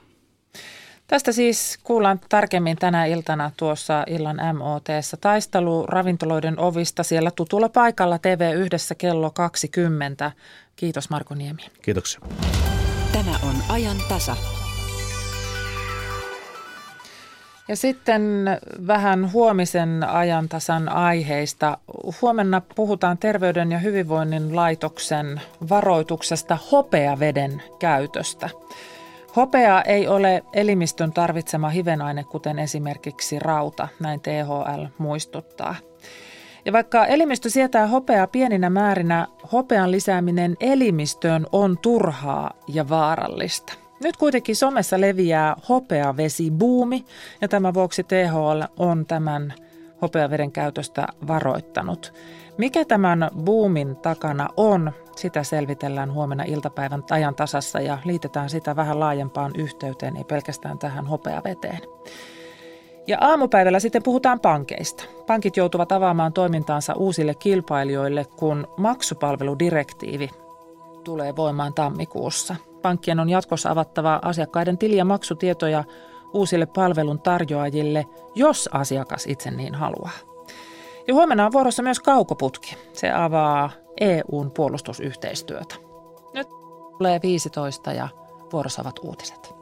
Tästä siis kuullaan tarkemmin tänä iltana tuossa illan MOTssa. Taistelu ravintoloiden ovista siellä tutulla paikalla TV yhdessä kello 20. Kiitos Marko Niemi. Kiitoksia. Tämä on ajan tasa. Ja sitten vähän huomisen ajantasan aiheista. Huomenna puhutaan Terveyden ja hyvinvoinnin laitoksen varoituksesta hopeaveden käytöstä. Hopea ei ole elimistön tarvitsema hivenaine, kuten esimerkiksi rauta, näin THL muistuttaa. Ja vaikka elimistö sietää hopeaa pieninä määrinä, hopean lisääminen elimistöön on turhaa ja vaarallista. Nyt kuitenkin somessa leviää hopeavesibuumi ja tämän vuoksi THL on tämän hopeaveden käytöstä varoittanut. Mikä tämän boomin takana on, sitä selvitellään huomenna iltapäivän ajan tasassa ja liitetään sitä vähän laajempaan yhteyteen, ei pelkästään tähän hopeaveteen. Ja aamupäivällä sitten puhutaan pankeista. Pankit joutuvat avaamaan toimintaansa uusille kilpailijoille, kun maksupalveludirektiivi tulee voimaan tammikuussa. Pankkien on jatkossa avattava asiakkaiden tili- ja maksutietoja uusille palvelun tarjoajille, jos asiakas itse niin haluaa. Ja huomenna on vuorossa myös kaukoputki. Se avaa EUn puolustusyhteistyötä. Nyt tulee 15 ja vuorossa ovat uutiset.